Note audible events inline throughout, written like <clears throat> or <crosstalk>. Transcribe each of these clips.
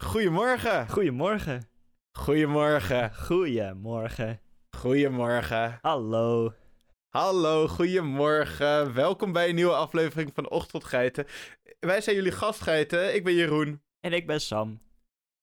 Goedemorgen. Goedemorgen. Goedemorgen. Goedemorgen. Goedemorgen. Hallo. Hallo, goedemorgen. Welkom bij een nieuwe aflevering van Ochtendgeiten. Wij zijn jullie gastgeiten. Ik ben Jeroen. En ik ben Sam.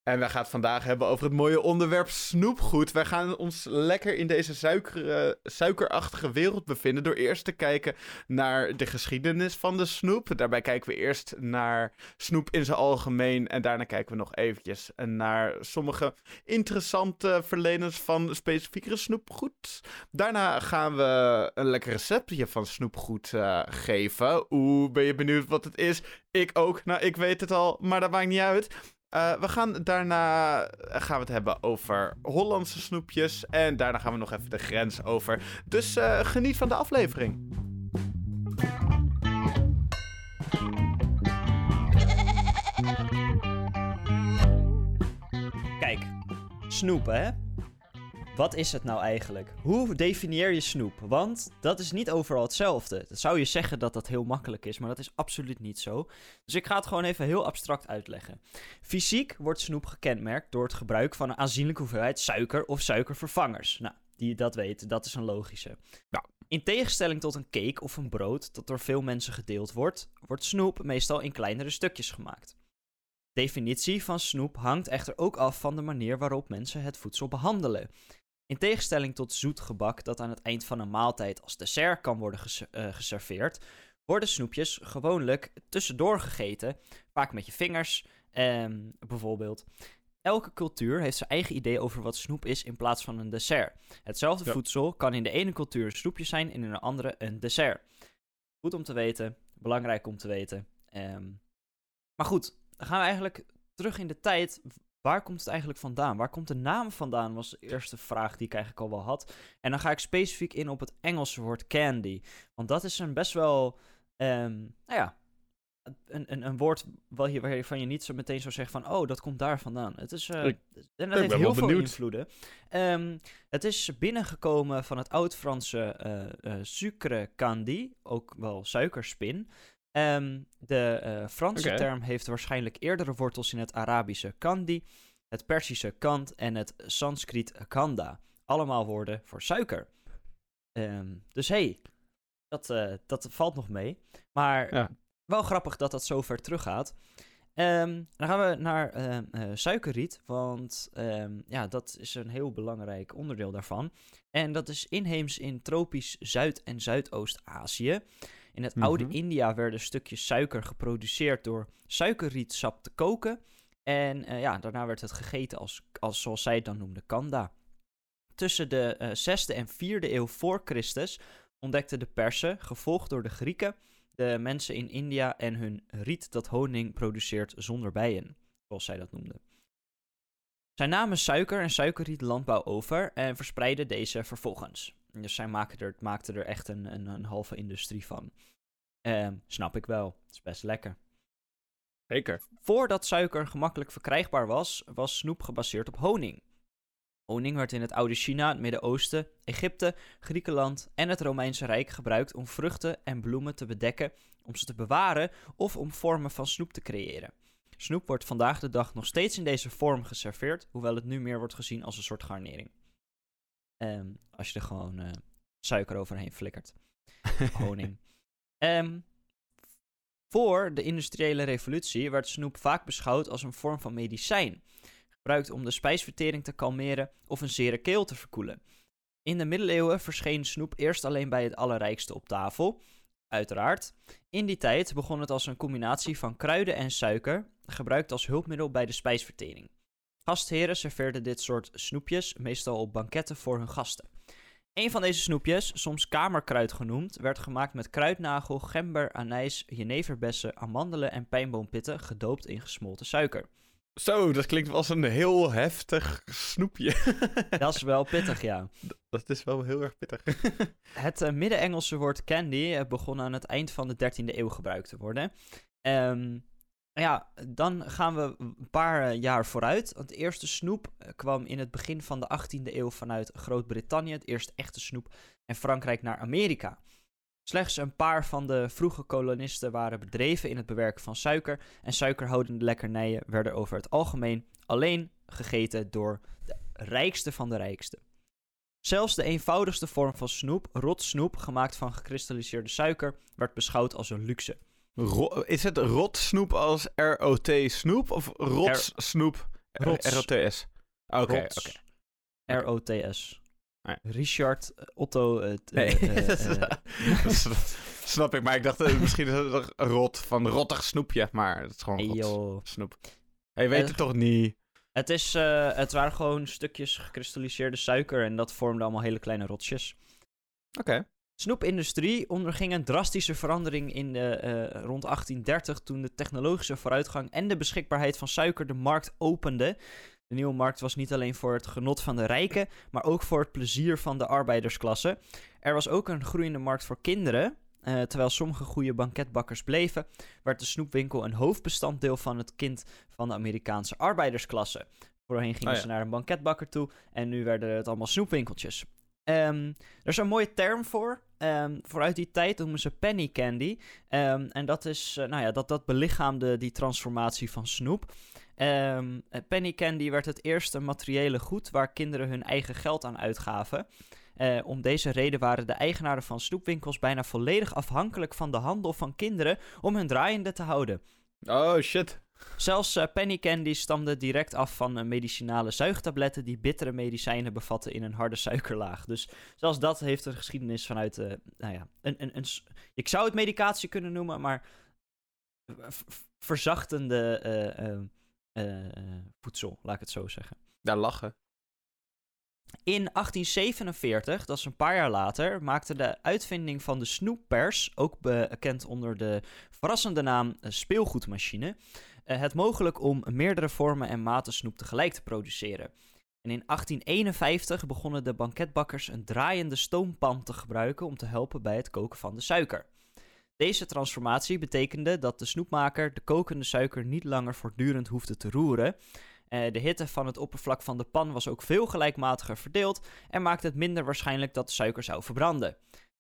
En wij gaan het vandaag hebben over het mooie onderwerp snoepgoed. Wij gaan ons lekker in deze suiker, suikerachtige wereld bevinden door eerst te kijken naar de geschiedenis van de snoep. Daarbij kijken we eerst naar snoep in zijn algemeen en daarna kijken we nog eventjes naar sommige interessante verleners van specifiekere snoepgoed. Daarna gaan we een lekker receptje van snoepgoed uh, geven. Oeh, ben je benieuwd wat het is? Ik ook. Nou, ik weet het al, maar dat maakt niet uit. Uh, we gaan daarna gaan we het hebben over Hollandse snoepjes. En daarna gaan we nog even de grens over. Dus uh, geniet van de aflevering. Kijk, snoepen hè? Wat is het nou eigenlijk? Hoe definieer je snoep? Want dat is niet overal hetzelfde. Dat zou je zeggen dat dat heel makkelijk is, maar dat is absoluut niet zo. Dus ik ga het gewoon even heel abstract uitleggen. Fysiek wordt snoep gekenmerkt door het gebruik van een aanzienlijke hoeveelheid suiker of suikervervangers. Nou, die dat weten, dat is een logische. Nou. In tegenstelling tot een cake of een brood dat door veel mensen gedeeld wordt, wordt snoep meestal in kleinere stukjes gemaakt. Definitie van snoep hangt echter ook af van de manier waarop mensen het voedsel behandelen. In tegenstelling tot zoet gebak dat aan het eind van een maaltijd als dessert kan worden ges uh, geserveerd, worden snoepjes gewoonlijk tussendoor gegeten, vaak met je vingers um, bijvoorbeeld. Elke cultuur heeft zijn eigen idee over wat snoep is in plaats van een dessert. Hetzelfde ja. voedsel kan in de ene cultuur een snoepje zijn en in de andere een dessert. Goed om te weten, belangrijk om te weten. Um, maar goed, dan gaan we eigenlijk terug in de tijd Waar komt het eigenlijk vandaan? Waar komt de naam vandaan? Was de eerste vraag die ik eigenlijk al wel had. En dan ga ik specifiek in op het Engelse woord candy. Want dat is een best wel, um, nou ja, een, een, een woord waarvan je niet zo meteen zou zeggen van, oh, dat komt daar vandaan. Het is, uh, ik, en dat heeft heel veel benieuwd. invloeden. Um, het is binnengekomen van het oud-Franse uh, uh, sucre candy, ook wel suikerspin. Um, de uh, Franse okay. term heeft waarschijnlijk eerdere wortels in het Arabische kandi, het Persische kant en het Sanskriet kanda. Allemaal woorden voor suiker. Um, dus hey, dat, uh, dat valt nog mee. Maar ja. wel grappig dat dat zo ver teruggaat. Um, dan gaan we naar uh, uh, suikerriet, want um, ja, dat is een heel belangrijk onderdeel daarvan. En dat is inheems in tropisch Zuid- en Zuidoost-Azië. In het mm -hmm. oude India werden stukjes suiker geproduceerd door suikerrietsap te koken. En uh, ja, daarna werd het gegeten als, als, zoals zij het dan noemden, kanda. Tussen de uh, 6e en 4e eeuw voor Christus ontdekten de Persen, gevolgd door de Grieken, de mensen in India en hun riet dat honing produceert zonder bijen, zoals zij dat noemden. Zij namen suiker en suikerrietlandbouw over en verspreidden deze vervolgens. Dus zij maakten er, maakten er echt een, een, een halve industrie van. Uh, snap ik wel. Het is best lekker. Zeker. Voordat suiker gemakkelijk verkrijgbaar was, was snoep gebaseerd op honing. Honing werd in het oude China, het Midden-Oosten, Egypte, Griekenland en het Romeinse Rijk gebruikt om vruchten en bloemen te bedekken, om ze te bewaren of om vormen van snoep te creëren. Snoep wordt vandaag de dag nog steeds in deze vorm geserveerd, hoewel het nu meer wordt gezien als een soort garnering. Um, als je er gewoon uh, suiker overheen flikkert. <laughs> Honing. Um, voor de industriële revolutie werd snoep vaak beschouwd als een vorm van medicijn. Gebruikt om de spijsvertering te kalmeren of een zere keel te verkoelen. In de middeleeuwen verscheen snoep eerst alleen bij het allerrijkste op tafel. Uiteraard. In die tijd begon het als een combinatie van kruiden en suiker, gebruikt als hulpmiddel bij de spijsvertering. Gastheren serveerden dit soort snoepjes meestal op banketten voor hun gasten. Een van deze snoepjes, soms kamerkruid genoemd, werd gemaakt met kruidnagel, gember, anijs, jeneverbessen, amandelen en pijnboompitten gedoopt in gesmolten suiker. Zo, dat klinkt als een heel heftig snoepje. <laughs> dat is wel pittig, ja. Dat is wel heel erg pittig. <laughs> het uh, Midden-Engelse woord candy uh, begon aan het eind van de 13e eeuw gebruikt te worden. Um, ja, dan gaan we een paar uh, jaar vooruit. Want de eerste snoep uh, kwam in het begin van de 18e eeuw vanuit Groot-Brittannië. Het eerste echte snoep. En Frankrijk naar Amerika. Slechts een paar van de vroege kolonisten waren bedreven in het bewerken van suiker en suikerhoudende lekkernijen werden over het algemeen alleen gegeten door de rijkste van de rijkste. Zelfs de eenvoudigste vorm van snoep, rot snoep, gemaakt van gekristalliseerde suiker, werd beschouwd als een luxe. Ro- is het rot snoep als R-O-T snoep of rots snoep Rots. R-O-T-S? Oké, Rots. oké. R-O-T-S. Ah ja. Richard eh, Otto. eh, Nee, eh, <laughs> snap ik. Maar ik dacht <laughs> misschien is het rot van rottig snoepje. Maar het is gewoon hey, rot snoep. Je weet het toch niet? Het, is, eh, het waren gewoon stukjes gekristalliseerde suiker en dat vormde allemaal hele kleine rotsjes. Oké. Snoepindustrie onderging een drastische verandering in de, eh, rond 1830 toen de technologische vooruitgang en de beschikbaarheid van suiker de markt opende. De nieuwe markt was niet alleen voor het genot van de rijken, maar ook voor het plezier van de arbeidersklasse. Er was ook een groeiende markt voor kinderen. Eh, terwijl sommige goede banketbakkers bleven, werd de snoepwinkel een hoofdbestanddeel van het kind van de Amerikaanse arbeidersklasse. Voorheen gingen Oh ja. ze naar een banketbakker toe en nu werden het allemaal snoepwinkeltjes. Ehm, er is een mooie term voor. Ehm, vooruit die tijd noemen ze penny candy. Ehm, en dat is, eh, nou ja, dat, dat belichaamde die transformatie van snoep. Eh, penny candy werd het eerste materiële goed waar kinderen hun eigen geld aan uitgaven. Eh, om deze reden waren de eigenaren van snoepwinkels bijna volledig afhankelijk van de handel van kinderen om hun draaiende te houden. Oh, shit. Zelfs eh, penny candy stamde direct af van eh, medicinale zuigtabletten die bittere medicijnen bevatten in een harde suikerlaag. Dus zelfs dat heeft een geschiedenis vanuit, eh, nou ja, een, een, een, ik zou het medicatie kunnen noemen, maar verzachtende voedsel, laat ik het zo zeggen. Daar lachen. In 1847, dat is een paar jaar later, maakte de uitvinding van de snoeppers, ook bekend onder de verrassende naam speelgoedmachine, het mogelijk om meerdere vormen en maten snoep tegelijk te produceren. En in 1851 begonnen de banketbakkers een draaiende stoompan te gebruiken om te helpen bij het koken van de suiker. Deze transformatie betekende dat de snoepmaker de kokende suiker niet langer voortdurend hoefde te roeren. Eh, de hitte van het oppervlak van de pan was ook veel gelijkmatiger verdeeld en maakte het minder waarschijnlijk dat de suiker zou verbranden.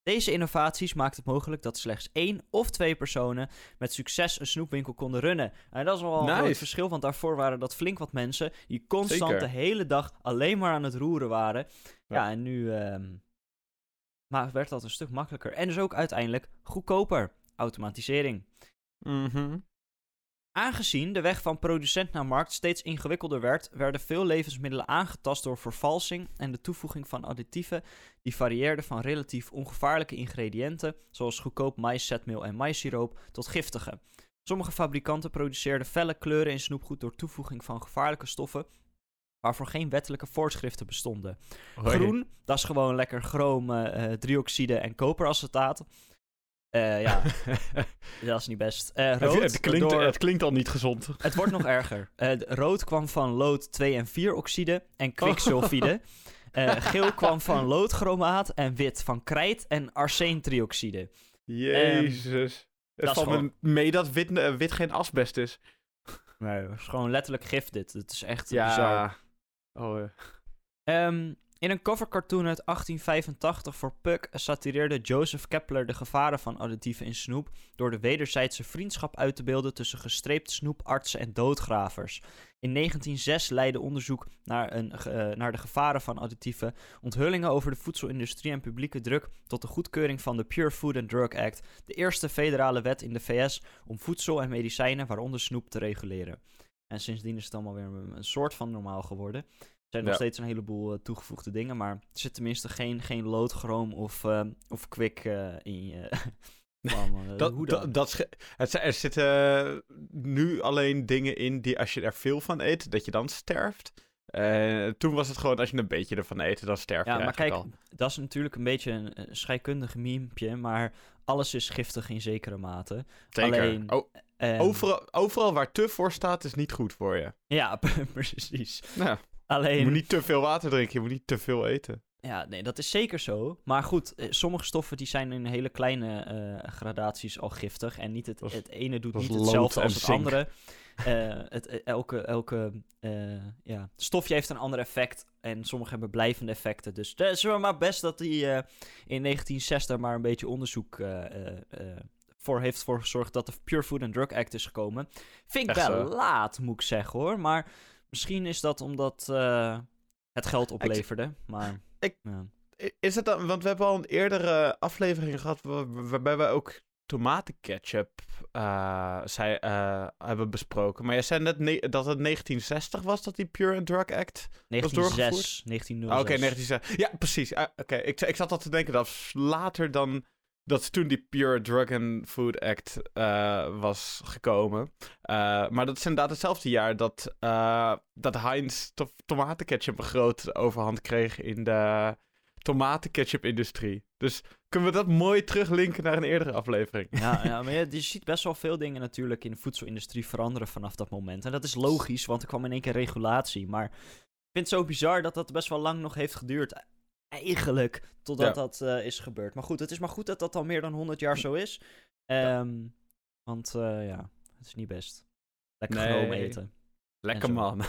Deze innovaties maakten het mogelijk dat slechts één of twee personen met succes een snoepwinkel konden runnen. En dat is wel een groot verschil, want daarvoor waren dat flink wat mensen die constant Zeker. de hele dag alleen maar aan het roeren waren. Ja, Ja. en nu ehm, maar werd dat een stuk makkelijker. En dus ook uiteindelijk goedkoper. Automatisering. Mhm. Aangezien de weg van producent naar markt steeds ingewikkelder werd, werden veel levensmiddelen aangetast door vervalsing en de toevoeging van additieven die varieerden van relatief ongevaarlijke ingrediënten, zoals goedkoop maïszetmeel en maïssiroop, tot giftige. Sommige fabrikanten produceerden felle kleuren in snoepgoed door toevoeging van gevaarlijke stoffen, waarvoor geen wettelijke voorschriften bestonden. Groen, dat is gewoon lekker chroom, eh, eh, drioxide en koperacetaat. Eh, ja, <laughs> dat is niet best. Eh, Het- rood, het, klinkt, door- het klinkt al niet gezond. het wordt nog erger. <laughs> De- rood kwam van lood 2 en 4 oxide en kwiksulfide. <laughs> Eh, geel kwam van loodchromaat en wit van krijt en arseentrioxide. Jezus. dat het valt me mee dat wit, wit geen asbest is. Nee, het is gewoon letterlijk gif dit. Het is echt bizar. Ja. Oh, eh. Ehm, in een covercartoon uit 1885 voor Puck satireerde Joseph Kepler de gevaren van additieven in snoep door de wederzijdse vriendschap uit te beelden tussen gestreepte snoepartsen en doodgravers. In 1906 leidde onderzoek naar, een, eh, naar de gevaren van additieven, onthullingen over de voedselindustrie en publieke druk tot de goedkeuring van de Pure Food and Drug Act, de eerste federale wet in de VS om voedsel en medicijnen, waaronder snoep, te reguleren. En sindsdien is het allemaal weer een soort van normaal geworden. Er zijn nog Ja. steeds een heleboel eh, toegevoegde dingen, maar er zit tenminste geen, geen loodchroom of, eh, of kwik eh, in je. <laughs> eh, Dat, hoe dat, dat, het, er zitten nu alleen dingen in die als je er veel van eet, dat je dan sterft. Toen was het gewoon als je een beetje ervan eet, dan sterf je ja, maar kijk, al. dat is natuurlijk een beetje een, scheikundig memepje, maar alles is giftig in zekere mate. Zeker. alleen, O- En- overal, overal waar te voor staat is niet goed voor je. Ja, <laughs> precies. Nou, je Alleen, moet niet te veel water drinken, je moet niet te veel eten. Ja, nee, dat is zeker zo. Maar goed, eh, sommige stoffen die zijn in hele kleine eh, gradaties al giftig. En niet het, het ene doet niet hetzelfde als het zink. andere. Eh, het, elke elke ja, stofje heeft een ander effect. En sommige hebben blijvende effecten. Dus het is maar best dat die eh, in 1960 maar een beetje onderzoek voor heeft voor gezorgd dat de Pure Food and Drug Act is gekomen. Vind ik wel laat, moet ik zeggen hoor. Maar misschien is dat omdat eh, het geld opleverde. Maar Ik- ja. Is het dan, want we hebben al een eerdere aflevering gehad wa- wa- waarbij wij ook tomatenketchup zei, eh, hebben besproken. Maar jij zei net ne- dat het 1960 was dat die Pure and Drug Act... 1906, 1906. Ah, Oké, 1960. Ja, precies. Ah, Oké, ik, ik zat al te denken dat later dan... Dat toen die Pure Drug and Food Act eh, was gekomen. Eh, maar dat is inderdaad hetzelfde jaar dat, eh dat Heinz to tomatenketchup een groot overhand kreeg in de tomatenketchup-industrie. Dus kunnen we dat mooi teruglinken naar een eerdere aflevering? Ja, <laughs> ja, maar je, je ziet best wel veel dingen natuurlijk in de voedselindustrie veranderen vanaf dat moment. En dat is logisch, want er kwam in één keer regulatie. Maar ik vind het zo bizar dat dat best wel lang nog heeft geduurd. Eigenlijk, totdat Ja. dat eh, is gebeurd. Maar goed, het is maar goed dat dat al meer dan 100 jaar zo is. Ehm, Want eh, ja, het is niet best. Lekker Nee. genomen eten. Lekker man. <laughs>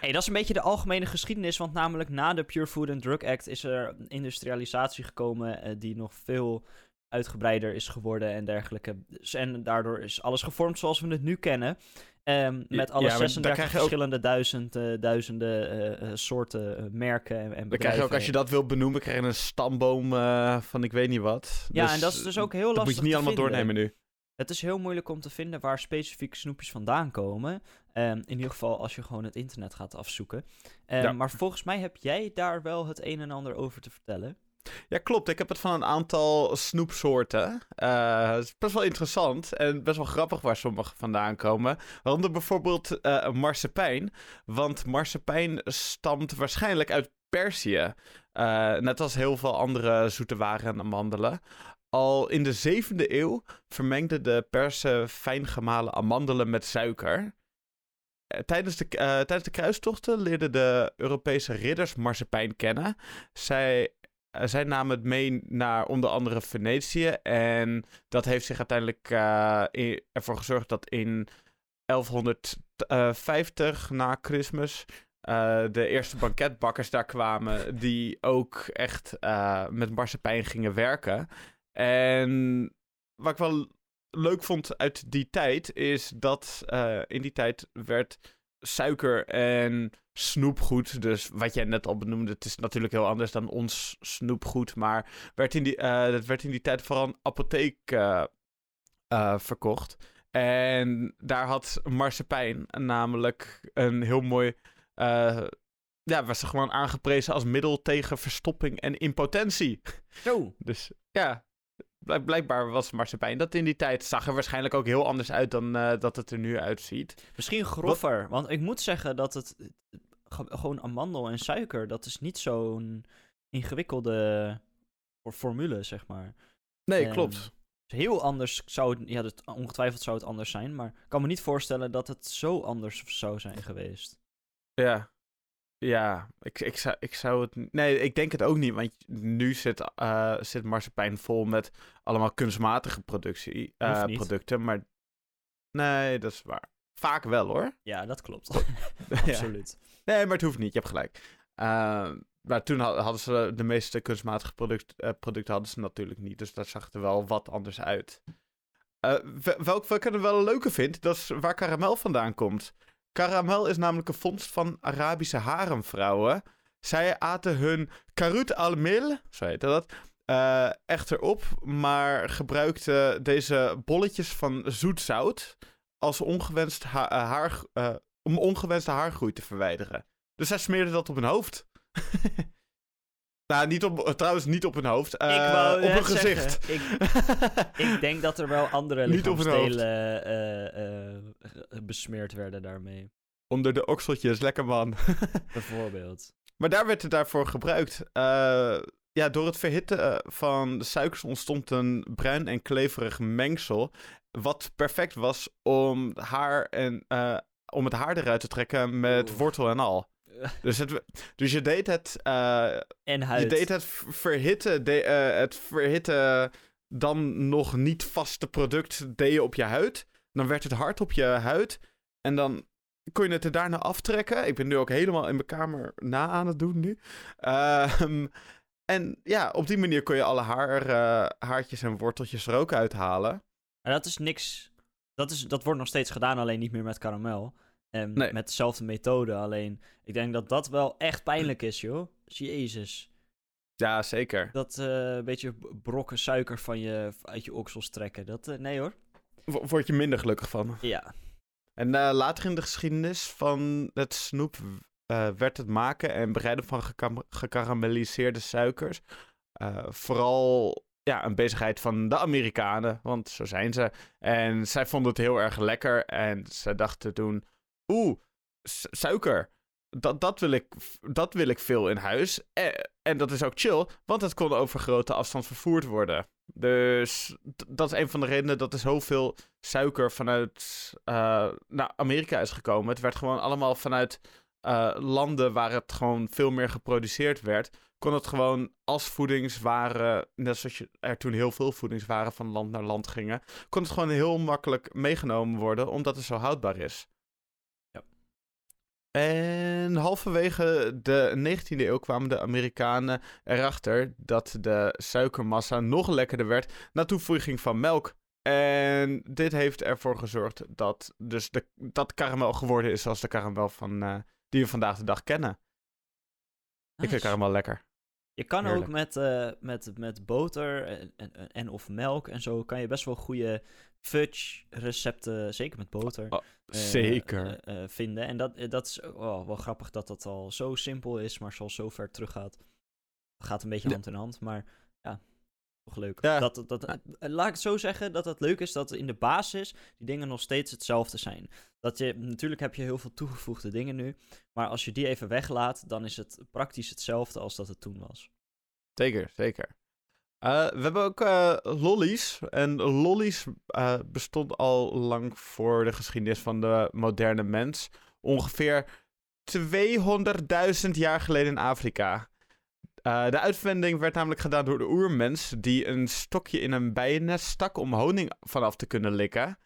Hey, dat is een beetje de algemene geschiedenis, want namelijk na de Pure Food and Drug Act is er industrialisatie gekomen eh, die nog veel uitgebreider is geworden en dergelijke. En daardoor is alles gevormd zoals we het nu kennen. Ehm, met alle ja, maar daar 36 krijg je ook- verschillende duizend, eh, duizenden eh, eh, soorten merken en, en Dan krijg je bedrijven. ook, als je dat wil benoemen, krijg je een stamboom van ik weet niet wat. Ja, en dat is dus ook heel Dat lastig moet je niet allemaal vinden. doornemen nu. Het is heel moeilijk om te vinden waar specifieke snoepjes vandaan komen. Ehm, in ieder geval als je gewoon het internet gaat afzoeken. Ehm, Ja. Maar volgens mij heb jij daar wel het een en ander over te vertellen. Ja, klopt. Ik heb het van een aantal snoepsoorten. Eh, het is best wel interessant en best wel grappig waar sommige vandaan komen. Waaronder bijvoorbeeld eh marsepein. Want marsepein stamt waarschijnlijk uit Perzië. Eh, net als heel veel andere zoete waren en amandelen. Al in de 7e eeuw vermengden de Persen fijn gemalen amandelen met suiker. Tijdens de, tijdens de kruistochten leerden de Europese ridders marsepein kennen. Zij zij namen het mee naar onder andere Venetië. En dat heeft zich uiteindelijk eh, ervoor gezorgd dat in 1150 na Christmas eh, de eerste banketbakkers daar kwamen. Die ook echt eh, met marsepein gingen werken. En wat ik wel leuk vond uit die tijd is dat eh, in die tijd werd suiker en snoepgoed. Dus wat jij net al benoemde, het is natuurlijk heel anders dan ons snoepgoed. Maar werd in die, eh, dat werd in die tijd vooral een apotheek eh, eh, verkocht. En daar had marsepein namelijk een heel mooi... ja, was er gewoon aangeprezen als middel tegen verstopping en impotentie. Zo. <laughs> Dus ja, blijkbaar was marsepein dat in die tijd. Zag er waarschijnlijk ook heel anders uit dan eh, dat het er nu uitziet. Misschien groffer. Want ik moet zeggen dat het eh, ge- gewoon amandel en suiker, dat is niet zo'n ingewikkelde for- formule, zeg maar. Nee, Ehm, klopt. Heel anders zou het, ja, dat, ongetwijfeld zou het anders zijn, maar ik kan me niet voorstellen dat het zo anders zou zijn geweest. Ja. Ja, ik, ik, zou, ik zou het... Nee, ik denk het ook niet. Want nu zit, eh zit marsepein vol met allemaal kunstmatige productie, eh, producten. Maar nee, dat is waar. Vaak wel hoor. Ja, dat klopt. <laughs> Ja. Absoluut. Nee, maar het hoeft niet. Je hebt gelijk. Eh, maar toen ha- hadden ze de meeste kunstmatige product, producten hadden ze natuurlijk niet. Dus dat zag er wel wat anders uit. Wel- welk wat ik er wel een leuke vind, dat is waar karamel vandaan komt. Karamel is namelijk een vondst van Arabische haremvrouwen. Zij aten hun karut al-mil, zo heette dat, eh echter op, maar gebruikten deze bolletjes van zoet zout als ongewenst eh, haar, eh, om ongewenste haargroei te verwijderen. Dus zij smeerden dat op hun hoofd. <laughs> nou, niet op, trouwens niet op hun hoofd. eh, ik wou op hun net gezicht. ik, <laughs> ik denk dat er wel andere lichaamsdelen eh, eh, ge- besmeerd werden daarmee. Onder de okseltjes, lekker man. <laughs> Bijvoorbeeld. Maar daar werd het daarvoor gebruikt. Eh, ja, door het verhitten eh, van de suikers ontstond een bruin en kleverig mengsel. Wat perfect was om, haar en, eh, om het haar eruit te trekken met Oeh. wortel en al. <laughs> Dus, het, dus je deed het... en huid. je deed het verhitten, de, het verhitten dan nog niet vaste product deed je op je huid. Dan werd het hard op je huid. En dan kon je het er daarna aftrekken. Ik ben nu ook helemaal in mijn kamer na aan het doen nu. Ehm, en ja, op die manier kon je alle haar, eh, haartjes en worteltjes er ook uithalen. Maar dat is niks. Dat, is, dat wordt nog steeds gedaan, alleen niet meer met karamel. En Nee. met dezelfde methode. Alleen, ik denk dat dat wel echt pijnlijk is, joh. Jezus. Ja, zeker. Dat eh, een beetje brokken suiker van je, uit je oksels trekken. Dat, eh, nee hoor. Wo- Word je minder gelukkig van. Ja. En eh, later in de geschiedenis van het snoep werd het maken en bereiden van gekarameliseerde suikers vooral ja, een bezigheid van de Amerikanen, want zo zijn ze. En zij vonden het heel erg lekker en ze dachten toen, oeh, su- suiker. Dat, dat, wil ik, dat wil ik veel in huis. Eh, en dat is ook chill, want het kon over grote afstand vervoerd worden. Dus dat is een van de redenen dat er zoveel suiker vanuit eh, nou, Amerika is gekomen. Het werd gewoon allemaal vanuit eh, landen waar het gewoon veel meer geproduceerd werd. Kon het gewoon als voedingswaren, net zoals je, er toen heel veel voedingswaren van land naar land gingen, kon het gewoon heel makkelijk meegenomen worden, omdat het zo houdbaar is. En halverwege de 19e eeuw kwamen de Amerikanen erachter dat de suikermassa nog lekkerder werd na toevoeging van melk. En dit heeft ervoor gezorgd dat dus de, dat karamel geworden is zoals de karamel van, eh, die we vandaag de dag kennen. Ik vind karamel lekker. Je kan Heerlijk. ook met, eh, met, met boter en, en, en of melk en zo kan je best wel goede fudge recepten, zeker met boter, Oh, Zeker. eh, eh, vinden. En dat, eh, dat is oh, wel grappig dat dat al zo simpel is, maar zo, zo ver terug gaat. Gaat een beetje hand in hand, maar ja, toch leuk. Ja. Dat, dat, eh, laat ik het zo zeggen, dat het leuk is dat in de basis die dingen nog steeds hetzelfde zijn. Dat je, natuurlijk heb je heel veel toegevoegde dingen nu, maar als je die even weglaat, dan is het praktisch hetzelfde als dat het toen was. Zeker, zeker. Eh, we hebben ook eh, lollies. En lollies eh, bestond al lang voor de geschiedenis van de moderne mens. Ongeveer 200.000 jaar geleden in Afrika. De uitvinding werd namelijk gedaan door de oermens, die een stokje in een bijennest stak om honing vanaf te kunnen likken.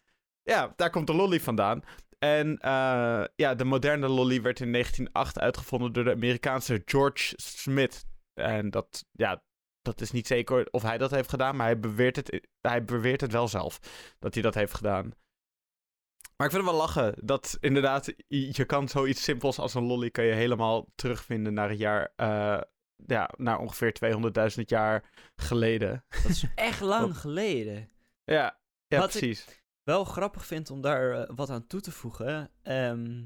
Ja, daar komt de lolly vandaan. En ja, de moderne lolly werd in 1908 uitgevonden door de Amerikaanse George Smith. En dat, ja, dat is niet zeker of hij dat heeft gedaan, maar hij beweert het, hij beweert het wel zelf dat hij dat heeft gedaan. Maar ik vind het wel lachen dat inderdaad, je kan zoiets simpels als een lolly kan je helemaal terugvinden naar het jaar, eh, ja, naar ongeveer 200.000 jaar geleden. Dat is echt <laughs> lang geleden. Ja, ja Wat ik- precies. Wel grappig vind om daar eh, wat aan toe te voegen. ehm,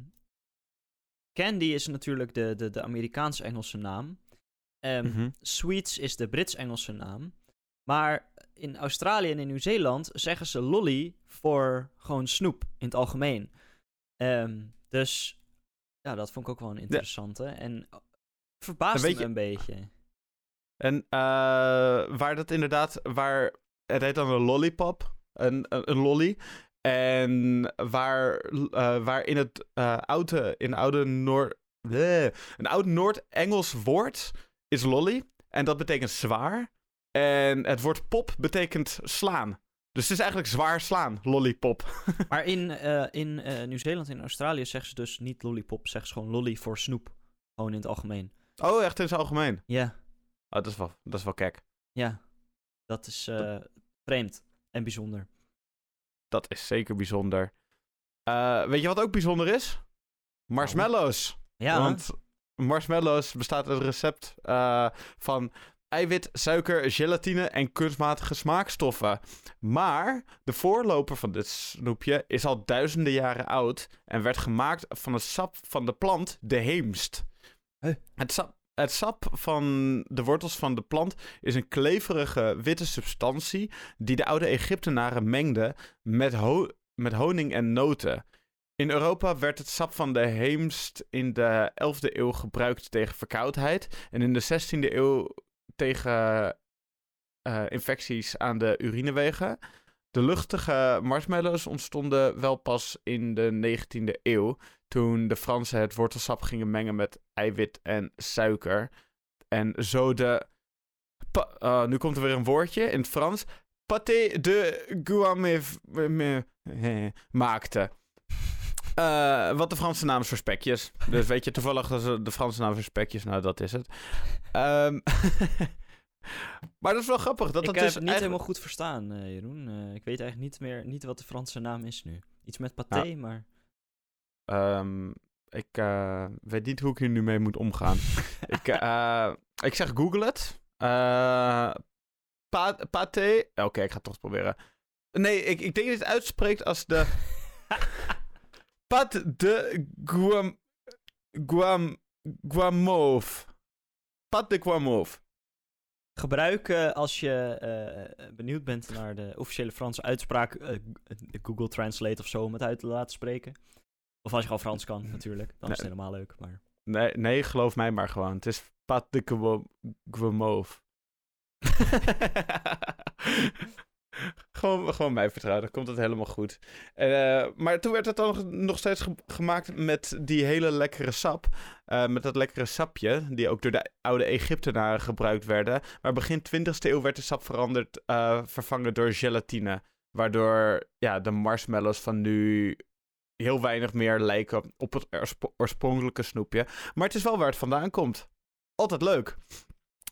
candy is natuurlijk de, de, de Amerikaans-Engelse naam. Ehm, Mhm. Sweets is de Brits-Engelse naam. Maar in Australië en in Nieuw-Zeeland zeggen ze lolly voor gewoon snoep in het algemeen. Ehm, dus ja, dat vond ik ook wel een interessante. En En verbaasde me je- een beetje. En eh, waar dat inderdaad, waar het heet dan een lollipop, een, een, een lolly. En waar, eh, waar in het eh, oude, in oude Noord, een oud Noord-Engels woord is lolly. En dat betekent zwaar. En het woord pop betekent slaan. Dus het is eigenlijk zwaar slaan, lollipop. <laughs> Maar in, eh, in eh, Nieuw-Zeeland en Australië zeggen ze dus niet lollipop, zeggen ze gewoon lolly voor snoep. Gewoon in het algemeen. Oh, echt in het algemeen. Ja, Oh, dat is wel, dat is wel kek. ja. Dat is eh, vreemd en bijzonder. Dat is zeker bijzonder. Weet je wat ook bijzonder is? Marshmallows. Ja, Want marshmallows bestaat uit een recept eh, van eiwit, suiker, gelatine en kunstmatige smaakstoffen. Maar de voorloper van dit snoepje is al duizenden jaren oud en werd gemaakt van het sap van de plant de heemst. Huh? Het sap, het sap van de wortels van de plant is een kleverige witte substantie die de oude Egyptenaren mengden met, ho- met honing en noten. In Europa werd het sap van de heemst in de 11e eeuw gebruikt tegen verkoudheid. En in de 16e eeuw tegen eh, infecties aan de urinewegen. De luchtige marshmallows ontstonden wel pas in de 19e eeuw. toen de Fransen het wortelsap gingen mengen met eiwit en suiker. En zo de. eh, nu komt er weer een woordje in het Frans. Pâté de Guamé maakte. Eh, wat de Franse naam is voor spekjes. Dus weet je toevallig de Franse naam voor spekjes, nou dat is het. Ehm, <laughs> maar dat is wel grappig. Dat ik dat heb dus het niet eigenlijk- helemaal goed verstaan, eh, Jeroen. Eh, ik weet eigenlijk niet meer niet wat de Franse naam is nu. Iets met paté, Nou. maar... Ehm, ik eh, weet niet hoe ik hier nu mee moet omgaan. <laughs> ik, eh, ik zeg Google het. Eh pa paté. Oké, ik ga het toch proberen. Nee, ik, ik denk dat het uitspreekt als de. <laughs> Pat de Guam. Guam. Guamove. Pat de Guamove. Gebruik eh, als je eh, benieuwd bent naar de officiële Franse uitspraak eh, de Google Translate of zo om het uit te laten spreken. Of als je gewoon Frans kan, natuurlijk. Dan is het helemaal leuk. Maar... Nee, nee, geloof mij maar gewoon. Het is Pat de Guam- Guamove. <laughs> gewoon, gewoon mij vertrouwen, dan komt het helemaal goed. Eh, maar toen werd het dan nog- steeds ge- gemaakt met die hele lekkere sap. Eh, met dat lekkere sapje, die ook door de oude Egyptenaren gebruikt werden. Maar begin 20e eeuw werd de sap veranderd, eh, vervangen door gelatine. Waardoor ja, de marshmallows van nu heel weinig meer lijken op het oorsp- oorspronkelijke snoepje. Maar het is wel waar het vandaan komt. Altijd leuk.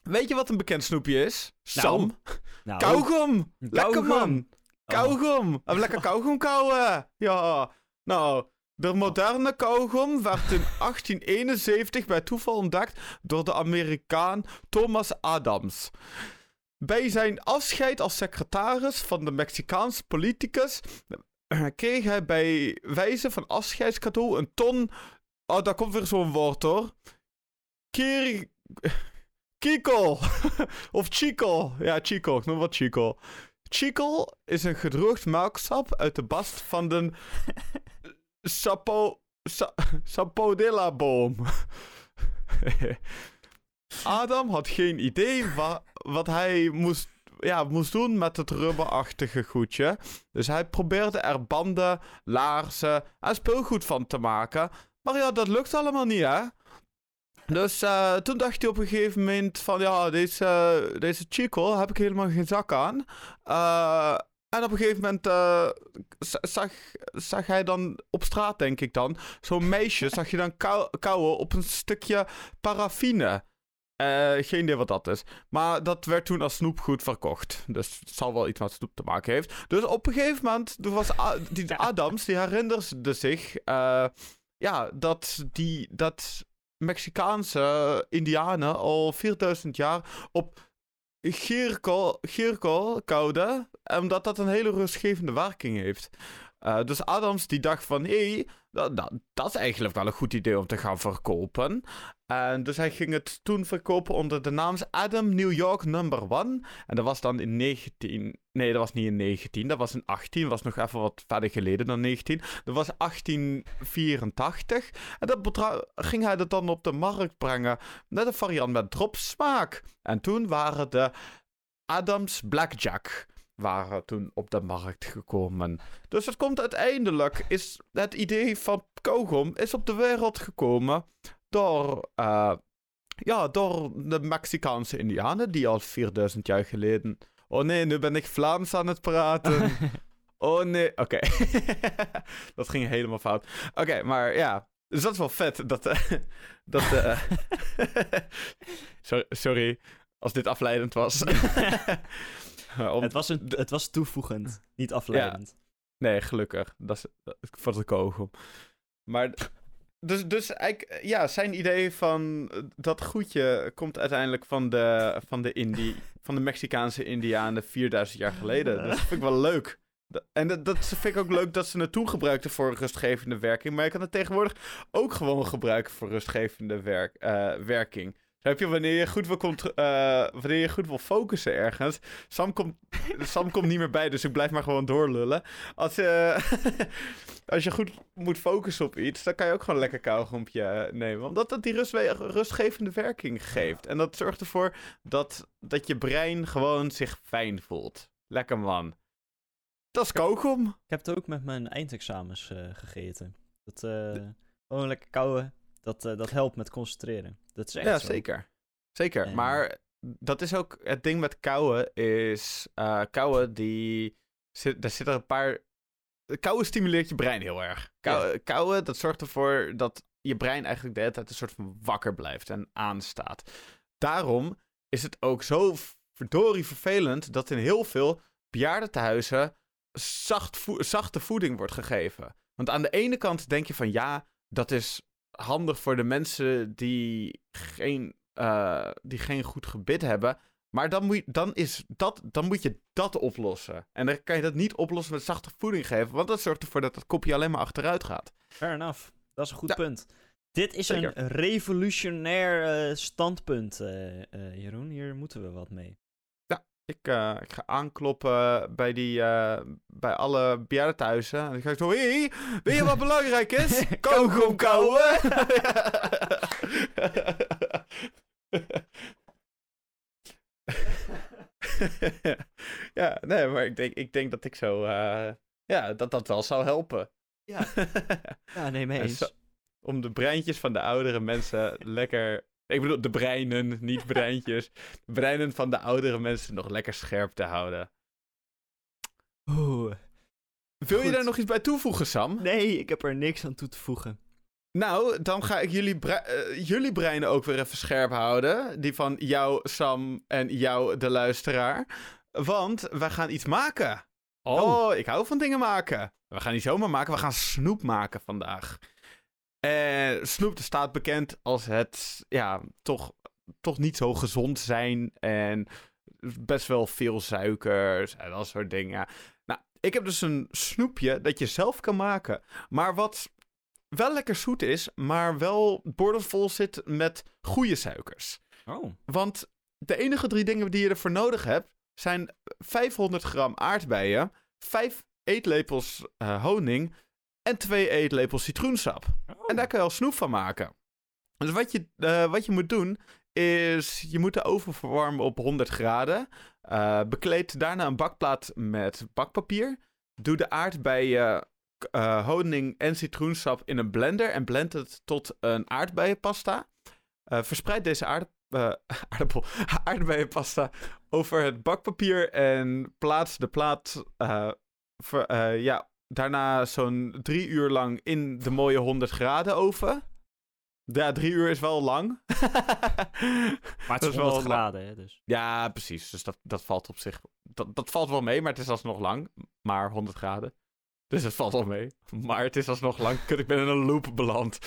Weet je wat een bekend snoepje is? Sam. Nou, Kauwgom. Lekker kauwgom. man. Oh. Kauwgom. Even lekker kauwgom kauwen. Ja. Nou, de moderne kauwgom werd in <laughs> 1871 bij toeval ontdekt door de Amerikaan Thomas Adams. Bij zijn afscheid als secretaris van de Mexicaanse politicus eh, kreeg hij bij wijze van afscheidscadeau een ton. Oh, daar komt weer zo'n woord hoor. Kier... Kiko. <laughs> of Chico. Ja, Chico. Ik noem wat Chico. Chico is een gedroogd melksap uit de bast van de <laughs> Sapo... Sa, Sapodilla-boom. <laughs> Adam had geen idee wa- wat hij moest, ja, moest doen met het rubberachtige goedje. Dus hij probeerde er banden, laarzen en speelgoed van te maken. Maar ja, dat lukt allemaal niet, hè? Dus eh, toen dacht hij op een gegeven moment van... Ja, deze, deze Chico heb ik helemaal geen zak aan. Eh, en op een gegeven moment eh, zag, zag hij dan op straat, denk ik dan... Zo'n meisje zag je dan kou- kauwen op een stukje paraffine. Geen idee wat dat is. Maar dat werd toen als snoepgoed verkocht. Dus het zal wel iets met snoep te maken heeft. Dus op een gegeven moment, toen was A- die Adams, die herinnerde zich... ja, dat, die, dat Mexicaanse indianen al 4000 jaar op Gierko, Gierko kouden. Omdat dat een hele rustgevende werking heeft. Eh, dus Adams die dacht van, hé, hey, dat, dat, dat is eigenlijk wel een goed idee om te gaan verkopen. En dus hij ging het toen verkopen onder de naam Adam New York Number One. En dat was dan in 19... Nee, dat was niet in 19, dat was in 18. Dat was nog even wat verder geleden dan 19. Dat was 1884. En dat ging hij dat dan op de markt brengen. Net een variant met dropsmaak. En toen waren de Adams Blackjack waren toen op de markt gekomen. Dus het komt uiteindelijk, is het idee van kauwgom is op de wereld gekomen door, eh, ja, door de Mexicaanse indianen die al 4000 jaar geleden... Oh nee, nu ben ik Vlaams aan het praten. <laughs> Oh nee, oké. <laughs> dat ging helemaal fout. Oké, maar ja. Dus dat is wel vet. Dat. eh, <laughs> dat eh, sorry, sorry als dit afleidend was. <laughs> Om- het, was een, het was toevoegend, niet afleidend. Nee, gelukkig. Dat is dat de kogel. Maar. <laughs> Dus, dus eigenlijk, ja, zijn idee van eh, dat goedje komt uiteindelijk van de, van de, Indie, <laughs> van de Mexicaanse Indianen 4000 jaar geleden. Dus dat vind ik wel leuk. En dat, dat vind ik ook leuk dat ze het toen gebruikten voor rustgevende werking. Maar je kan het tegenwoordig ook gewoon gebruiken voor rustgevende werk, eh, werking. Heb je wanneer je goed wil, eh, wanneer je goed wil focussen ergens. Sam komt, <laughs> Sam komt niet meer bij, dus ik blijf maar gewoon doorlullen. Als, je <laughs> als je goed moet focussen op iets, dan kan je ook gewoon lekker kauwgompje eh, nemen. Omdat dat die rustwe- rustgevende werking geeft. En dat zorgt ervoor dat, dat je brein gewoon zich fijn voelt. Lekker man. Dat is kauwgom. Ik heb het ook met mijn eindexamens eh, gegeten. Dat, eh, Gewoon lekker kauwen. Dat, eh, dat helpt met concentreren. Dat is echt Ja, zo. zeker. Zeker. En- Maar dat is ook het ding met kauwen is kauwen die zit, daar zitten een paar kauwen stimuleert je brein heel erg. Kou, Kauwen dat zorgt ervoor dat je brein eigenlijk de hele tijd een soort van wakker blijft en aanstaat. Daarom is het ook zo verdorie vervelend dat in heel veel bejaardentehuizen zacht zachte voeding wordt gegeven. Want aan de ene kant denk je van ja, dat is handig voor de mensen die geen, eh, die geen goed gebit hebben. Maar dan moet, je, dan, is dat, dan moet je dat oplossen. En dan kan je dat niet oplossen met zachte voeding geven. Want dat zorgt ervoor dat het kopje alleen maar achteruit gaat. Fair enough. Dat is een goed Ja. punt. Dit is Zeker. een revolutionair eh, standpunt, eh, Jeroen. Hier moeten we wat mee. Ik, eh, ik ga aankloppen bij, die, eh, bij alle bejaardentehuizen. En ik ga zo, hé, weet je wat <laughs> belangrijk is? Kauwgom kauwen! <laughs> ja, nee, maar ik denk, ik denk dat ik zo... eh, ja, dat dat wel zou helpen. Ja. <laughs> Ja, nee, mee En eens. zo- Om de breintjes van de oudere mensen lekker... Ik bedoel, de breinen, niet breintjes. De breinen van de oudere mensen nog lekker scherp te houden. Oeh. Wil je daar nog iets bij toevoegen, Sam? Nee, ik heb er niks aan toe te voegen. Nou, dan ga ik jullie, bre- eh, jullie breinen ook weer even scherp houden. Die van jou, Sam, en jou, de luisteraar. Want we gaan iets maken. Oh. ik hou van dingen maken. We gaan niet zomaar maken, we gaan snoep maken vandaag. En snoep staat bekend als het, ja, toch, toch niet zo gezond zijn. En best wel veel suikers en dat soort dingen. Nou, ik heb dus een snoepje dat je zelf kan maken. Maar wat wel lekker zoet is, maar wel boordevol zit met goede suikers. Oh. Want de enige drie dingen die je ervoor nodig hebt zijn 500 gram aardbeien, 5 eetlepels eh, honing en 2 eetlepels citroensap. En daar kan je al snoep van maken. Dus wat je, eh, wat je moet doen is, je moet de oven verwarmen op 100 graden. Eh, bekleed daarna een bakplaat met bakpapier. Doe de aardbeien, eh, honing en citroensap in een blender en blend het tot een aardbeienpasta. Verspreid deze aard, <laughs> aardappel, <laughs> aardbeienpasta over het bakpapier en plaats de plaat ver- ja, daarna zo'n drie uur lang in de mooie 100 graden oven. Ja, drie uur is wel lang. <laughs> Maar het is is wel 100 lang. graden, hè, dus. Ja, precies. Dus dat, dat valt op zich. Dat, dat valt wel mee, maar het is alsnog lang. Maar 100 graden. Dus het valt wel mee. Maar het is alsnog lang. <laughs> Kut, ik ben in een loop beland.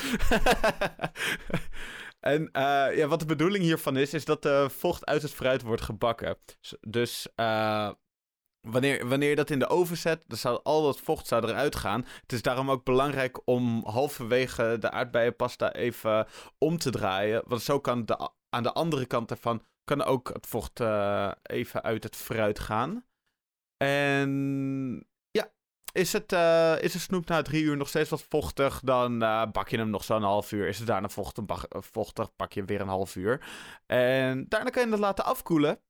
<laughs> en eh, ja, wat de bedoeling hiervan is, is dat de vocht uit het fruit wordt gebakken. Dus eh, wanneer, wanneer dat in de oven zet, dan zou al dat vocht zou eruit gaan. Het is daarom ook belangrijk om halverwege de aardbeienpasta even om te draaien. Want zo kan de, aan de andere kant ervan kan ook het vocht eh, even uit het fruit gaan. En ja, is, het, eh, is de snoep na drie uur nog steeds wat vochtig, dan eh, bak je hem nog zo'n half uur. Is het daarna vochtig, vochtig, pak je weer een half uur. En daarna kan je het laten afkoelen.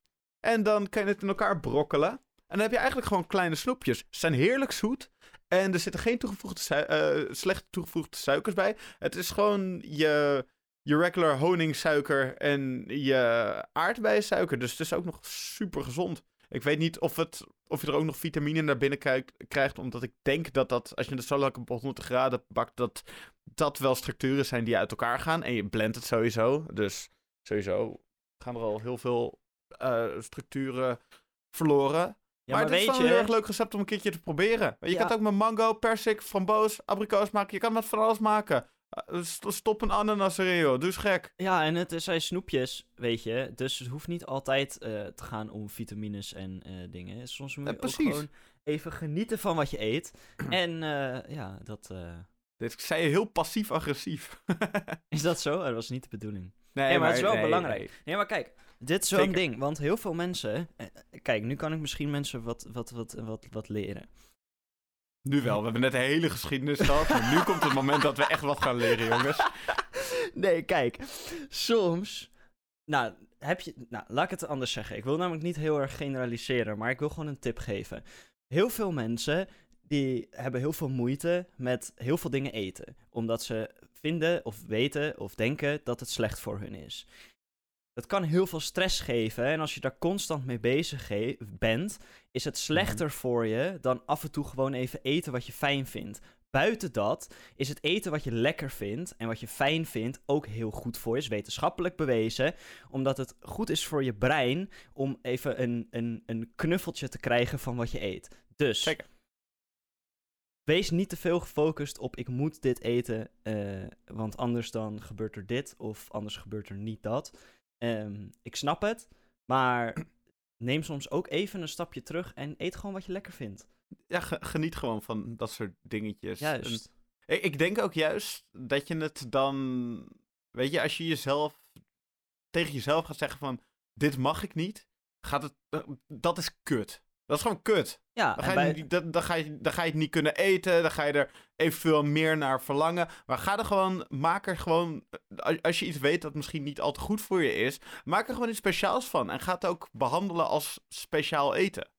En dan kan je het in elkaar brokkelen. En dan heb je eigenlijk gewoon kleine snoepjes. Ze zijn heerlijk zoet. En er zitten geen toegevoegde eh, slechte toegevoegde suikers bij. Het is gewoon je, je regular honingsuiker en je aardbeiensuiker. Dus het is ook nog super gezond. Ik weet niet of, het, of je er ook nog vitamine naar binnen krijgt. Omdat ik denk dat dat, als je het zo lang op 100 graden bakt, dat dat wel structuren zijn die uit elkaar gaan. En je blendt het sowieso. Dus sowieso gaan er al heel veel eh, structuren verloren. Ja, maar, maar, het is wel een heel erg leuk recept om een keertje te proberen. Je Ja. kan het ook met mango, persik, framboos, abrikoos maken. Je kan met van alles maken. Eh, st- Stop een ananas erin, joh. Doe eens gek. Ja, en het zijn snoepjes, weet je. Dus het hoeft niet altijd eh, te gaan om vitamines en eh, dingen. Soms moet Ja, je ook gewoon even genieten van wat je eet. <clears throat> en eh, ja, dat... eh, Dit zei je heel passief-agressief. <laughs> is dat zo? Dat was niet de bedoeling. nee, maar het is wel nee, belangrijk. nee. Nee, maar kijk, dit is Zeker. ding. Want heel veel mensen... eh, kijk, nu kan ik misschien mensen wat, wat, wat, wat, wat leren. Nu wel. We hebben net een hele geschiedenis <laughs> gehad. Maar nu komt het moment dat we echt wat gaan leren, jongens. <laughs> nee, kijk. Soms... Nou, heb je... Nou, laat ik het anders zeggen. Ik wil namelijk niet heel erg generaliseren, maar ik wil gewoon een tip geven. Heel veel mensen die hebben heel veel moeite met heel veel dingen eten. Omdat ze vinden of weten of denken dat het slecht voor hun is. Dat kan heel veel stress geven en als je daar constant mee bezig bent, is het slechter voor je dan af en toe gewoon even eten wat je fijn vindt. Buiten dat is het eten wat je lekker vindt en wat je fijn vindt ook heel goed voor je. Is wetenschappelijk bewezen, omdat het goed is voor je brein om even een, een, een knuffeltje te krijgen van wat je eet. Dus Zeker. wees niet te veel gefocust op ik moet dit eten, eh, want anders dan gebeurt er dit of anders gebeurt er niet dat. Ehm, ik snap het, maar neem soms ook even een stapje terug en eet gewoon wat je lekker vindt. Ja, ge- geniet gewoon van dat soort dingetjes. Juist. En ik, ik denk ook juist dat je het dan... Weet je, als je jezelf tegen jezelf gaat zeggen van... Dit mag ik niet, gaat het... eh, Dat is kut. Dat is gewoon kut. Ja, Dan ga, je, bij- dan, dan, ga je, dan ga je het niet kunnen eten. Dan ga je er eventueel meer naar verlangen. Maar ga er gewoon, maak er gewoon, als- je iets weet dat misschien niet al te goed voor je is, maak er gewoon iets speciaals van. En ga het ook behandelen als speciaal eten.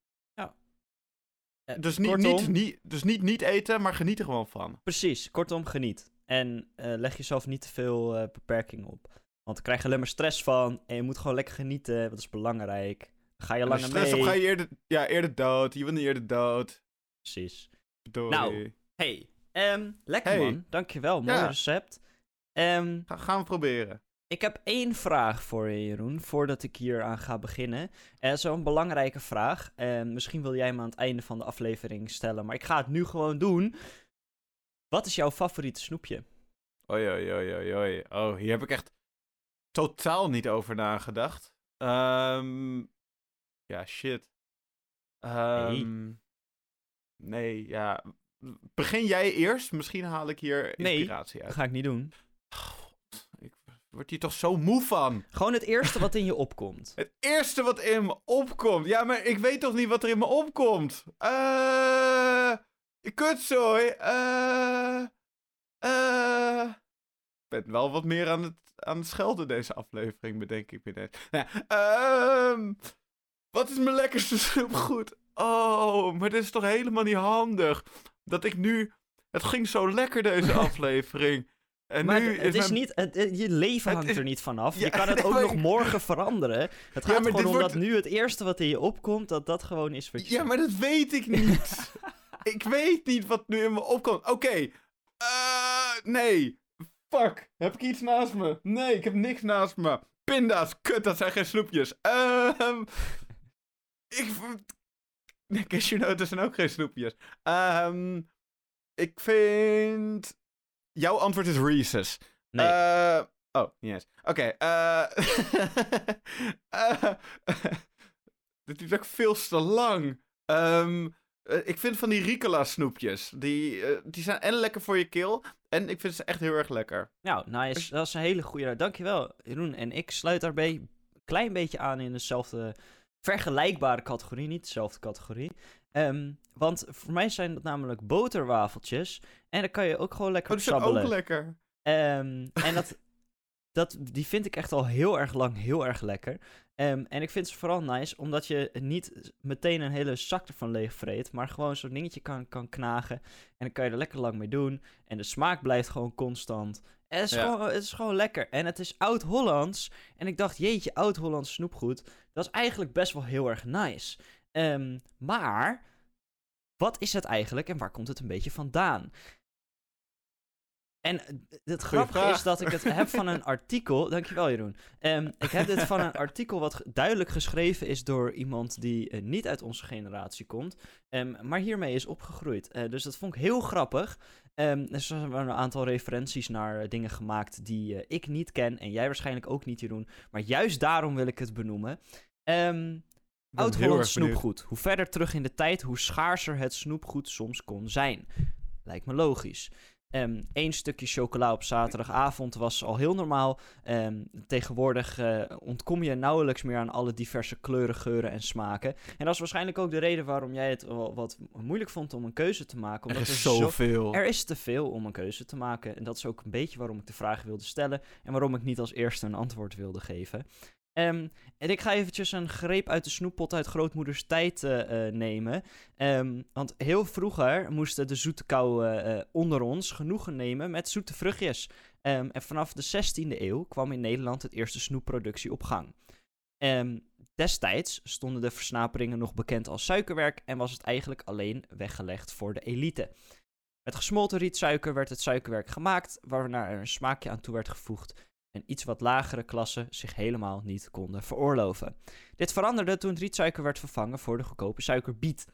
eh, Dus niet, kortom- niet, niet, dus niet niet eten, maar geniet er gewoon van. Precies, kortom geniet. En eh, leg jezelf niet te veel eh, beperkingen op. Want dan krijg je alleen maar stress van. En je moet gewoon lekker genieten, dat is belangrijk. Ga je langer stress mee. hebt, ga je eerder, ja, eerder dood. Je bent eerder dood. Precies. Doei. Nou. Hey, ehm, lekker Hey. man. Dankjewel, mooi Ja. recept. Ehm, Ga, gaan we proberen. ik heb één vraag voor je, Jeroen, voordat ik hier aan ga beginnen. En zo'n belangrijke vraag. En misschien wil jij me aan het einde van de aflevering stellen, maar ik ga het nu gewoon doen. Wat is jouw favoriete snoepje? Oei, oei, oei, oei, oei. Oh, hier heb ik echt totaal niet over nagedacht. Ehm ja, shit. Ehm Nee, ja. Begin jij eerst? Misschien haal ik hier Nee. inspiratie Dat uit. ga ik niet doen. God, ik word hier toch zo moe van. Gewoon het eerste wat in je opkomt. <laughs> Het eerste wat in me opkomt. Ja, maar ik weet toch niet wat er in me opkomt. Eh. kutzooi. Eh. Eh. Ik ben wel wat meer aan het, aan het schelden deze aflevering, bedenk ik me net. Nou ja, ehm, wat is mijn lekkerste snoepgoed? Oh, maar dit is toch helemaal niet handig. Dat ik nu... Het ging zo lekker deze aflevering. En maar nu het is mijn- niet, het- je leven hangt is- er niet vanaf. Ja, je kan het ook nog ik- morgen veranderen. Het Ja, gaat maar gewoon om wordt- dat nu het eerste wat in je opkomt, dat dat gewoon is wat je Ja, maar dat weet ik niet. <laughs> ik weet niet wat nu in me opkomt. Oké. Eh, nee. Fuck. Heb ik iets naast me? Nee, ik heb niks naast me. Pinda's. Kut, dat zijn geen snoepjes. Ehm. Ik... <laughs> Nee, cashewnoten zijn ook geen snoepjes. Ehm. ik vind... Jouw antwoord is Reese's. Nee, Eh, oh, eens. Oké. eh <laughs> eh, <laughs> dit duurt ook veel te lang. Ehm, eh, ik vind van die Ricola snoepjes. Die, die zijn en lekker voor je keel. En ik vind ze echt heel erg lekker. nou, nice. Dat is een hele goede. Dankjewel, Jeroen. En ik sluit daarbij een klein beetje aan in dezelfde vergelijkbare categorie, niet dezelfde categorie. Ehm, want voor mij zijn dat namelijk boterwafeltjes. En daar kan je ook gewoon lekker Oh, zijn sabbelen. ook lekker. Ehm, en dat, dat, die vind ik echt al heel erg lang heel erg lekker. Ehm, en ik vind ze vooral nice omdat je niet meteen een hele zak ervan leegvreet, maar gewoon zo'n dingetje kan, kan knagen. En dan kan je er lekker lang mee doen. En de smaak blijft gewoon constant. En het is, Ja. gewoon, het is gewoon lekker. En het is oud-Hollands. En ik dacht, jeetje, oud-Hollands snoepgoed. Dat is eigenlijk best wel heel erg nice. Ehm, maar, wat is het eigenlijk en waar komt het een beetje vandaan? En het grappige vraag. is dat ik het heb van een <laughs> artikel. Dankjewel, Jeroen. Ehm, ik heb dit van een artikel wat duidelijk geschreven is door iemand die eh, niet uit onze generatie komt, ehm, maar hiermee is opgegroeid. Eh, dus dat vond ik heel grappig. Ehm er zijn een aantal referenties naar eh, dingen gemaakt die ik niet ken en jij waarschijnlijk ook niet, Jeroen. Maar juist daarom wil ik het benoemen. Benieuwd. snoepgoed. Hoe verder terug in de tijd, hoe schaarser het snoepgoed soms kon zijn. Lijkt me logisch. Eén stukje chocola op zaterdagavond was al heel normaal. Ehm, tegenwoordig eh, ontkom je nauwelijks meer aan alle diverse kleuren, geuren en smaken. En dat is waarschijnlijk ook de reden waarom jij het wat moeilijk vond om een keuze te maken. Er Omdat is zo- zoveel. er is te veel om een keuze te maken. En dat is ook een beetje waarom ik de vraag wilde stellen. En waarom ik niet als eerste een antwoord wilde geven. Ehm, en ik ga eventjes een greep uit de snoeppot uit grootmoeders tijd eh, eh, nemen. Ehm, want heel vroeger moesten de zoete kou eh, onder ons genoegen nemen met zoete vruchtjes. Ehm, en vanaf de 16e eeuw kwam in Nederland het eerste snoepproductie op gang. Destijds stonden de versnaperingen nog bekend als suikerwerk en was het eigenlijk alleen weggelegd voor de elite. Met gesmolten rietsuiker werd het suikerwerk gemaakt, waarna er een smaakje aan toe werd gevoegd en iets wat lagere klassen zich helemaal niet konden veroorloven. Dit veranderde toen rietsuiker werd vervangen voor de goedkope suikerbiet.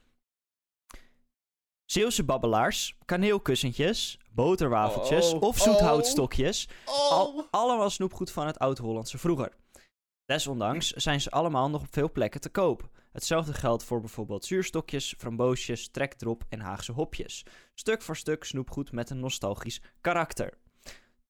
Zeeuwse babbelaars, kaneelkussentjes, boterwafeltjes Oh, of zoethoutstokjes, Oh. al, allemaal snoepgoed van het oud-Hollandse vroeger. Desondanks zijn ze allemaal nog op veel plekken te koop. Hetzelfde geldt voor bijvoorbeeld zuurstokjes, framboosjes, trekdrop en Haagse hopjes. Stuk voor stuk snoepgoed met een nostalgisch karakter.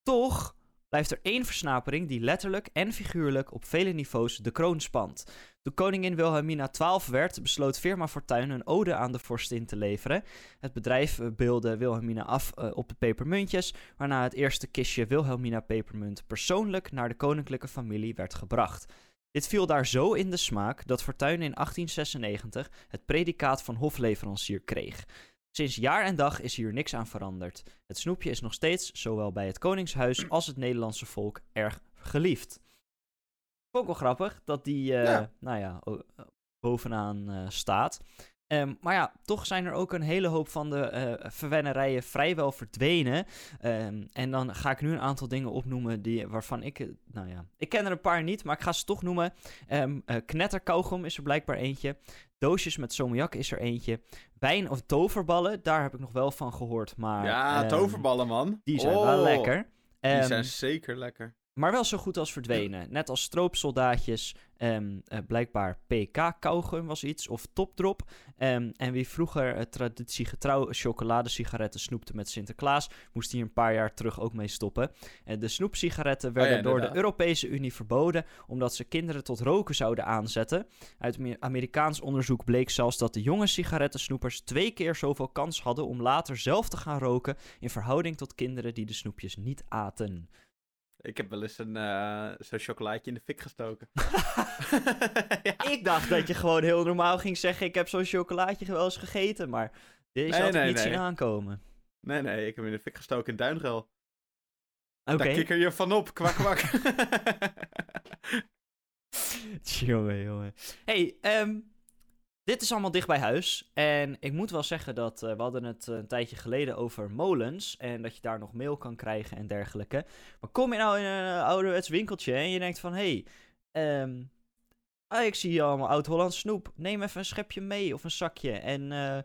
Toch blijft er één versnapering die letterlijk en figuurlijk op vele niveaus de kroon spant. Toen koningin Wilhelmina 12 werd, besloot firma Fortuyn een ode aan de vorstin te leveren. Het bedrijf eh, beeldde Wilhelmina af eh, op de pepermuntjes, waarna het eerste kistje Wilhelmina pepermunt persoonlijk naar de koninklijke familie werd gebracht. Dit viel daar zo in de smaak dat Fortuyn in 1896 het predicaat van hofleverancier kreeg. Sinds jaar en dag is hier niks aan veranderd. Het snoepje is nog steeds, zowel bij het Koningshuis als het Nederlandse volk, erg geliefd. Ook wel grappig dat die, eh, Ja. nou ja, o- bovenaan eh, staat. Ehm, maar ja, toch zijn er ook een hele hoop van de eh verwennerijen vrijwel verdwenen. Ehm, en dan ga ik nu een aantal dingen opnoemen die, waarvan ik, eh, nou ja, ik ken er een paar niet, maar ik ga ze toch noemen. Ehm eh, knetterkauwgom is er blijkbaar eentje. Doosjes met salmiak is er eentje. Wijn of toverballen, daar heb ik nog wel van gehoord, maar... ja, ehm, toverballen, man. Die zijn Oh, wel lekker. Die Ehm, zijn zeker lekker. Maar wel zo goed als verdwenen. Net als stroopsoldaatjes, ehm, eh, blijkbaar PK-kauwgum was iets, of topdrop. Ehm, en wie vroeger uh, traditiegetrouw chocoladesigaretten snoepte met Sinterklaas, moest hier een paar jaar terug ook mee stoppen. En de snoepsigaretten werden Oh ja, door de. Europese Unie verboden, omdat ze kinderen tot roken zouden aanzetten. Uit me- Amerikaans onderzoek bleek zelfs dat de jonge sigarettensnoepers twee keer zoveel kans hadden om later zelf te gaan roken, in verhouding tot kinderen die de snoepjes niet aten. Ik heb wel eens een eh, zo'n chocolaatje in de fik gestoken. <laughs> <laughs> ja. Ik dacht dat je gewoon heel normaal ging zeggen: Ik heb zo'n chocolaatje wel eens gegeten. Maar deze Nee, had ik nee, niet nee. zien aankomen. Nee, nee, ik heb hem in de fik gestoken in Duinrel. Oké. Daar kikker je van op, kwak kwak. <laughs> jongen, jongen. Hey, ehm, dit is allemaal dicht bij huis. En ik moet wel zeggen dat eh, we hadden het eh, een tijdje geleden over molens. En dat je daar nog mail kan krijgen en dergelijke. Maar kom je nou in een uh, ouderwets winkeltje en je denkt van: hé, hey, ehm, ah, ik zie hier allemaal oud-Hollands snoep. Neem even een schepje mee of een zakje. En eh,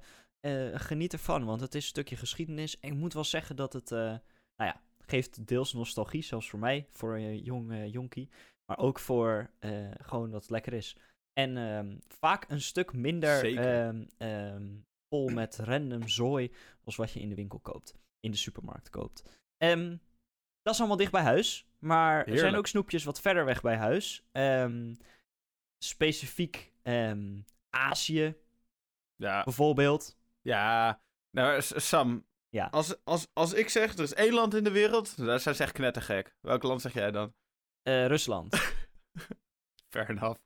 eh, geniet ervan, want het is een stukje geschiedenis. En ik moet wel zeggen dat het, eh, nou ja, geeft deels nostalgie, zelfs voor mij, voor een jong eh, jonkie. Maar ook voor eh, gewoon dat het lekker is. En ehm, vaak een stuk minder ehm, ehm, vol met random zooi als wat je in de winkel koopt. In de supermarkt koopt. Dat is allemaal dicht bij huis. Maar er zijn ook snoepjes wat verder weg bij huis. Specifiek Azië ja, bijvoorbeeld. ja. Nou, Sam. Ja. Als, als, als ik zeg, er is één land in de wereld, daar zijn ze echt knettergek. Welk land zeg jij dan? Eh, Rusland. <laughs> Fair enough.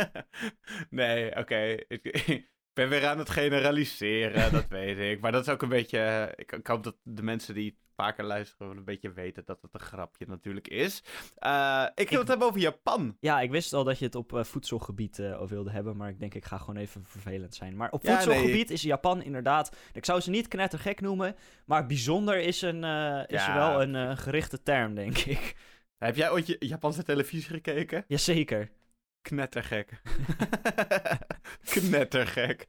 <laughs> nee, oké. Ik, ik ben weer aan het generaliseren, dat <laughs> weet ik. Maar dat is ook een beetje... eh, Ik, ik hoop dat de mensen die vaker luisteren een beetje weten dat het een grapje natuurlijk is. Eh, ik wil het hebben over Japan. Ja, ik wist al dat je het op eh, voedselgebied over wilde hebben, maar ik denk ik ga gewoon even vervelend zijn. Maar op Ja, voedselgebied is Japan inderdaad, ik zou ze niet knettergek noemen, maar bijzonder is, een, is Ja. wel een gerichte term, denk ik. Heb jij ooit je Japanse televisie gekeken? Jazeker. Knettergek. <laughs> <laughs> Knettergek.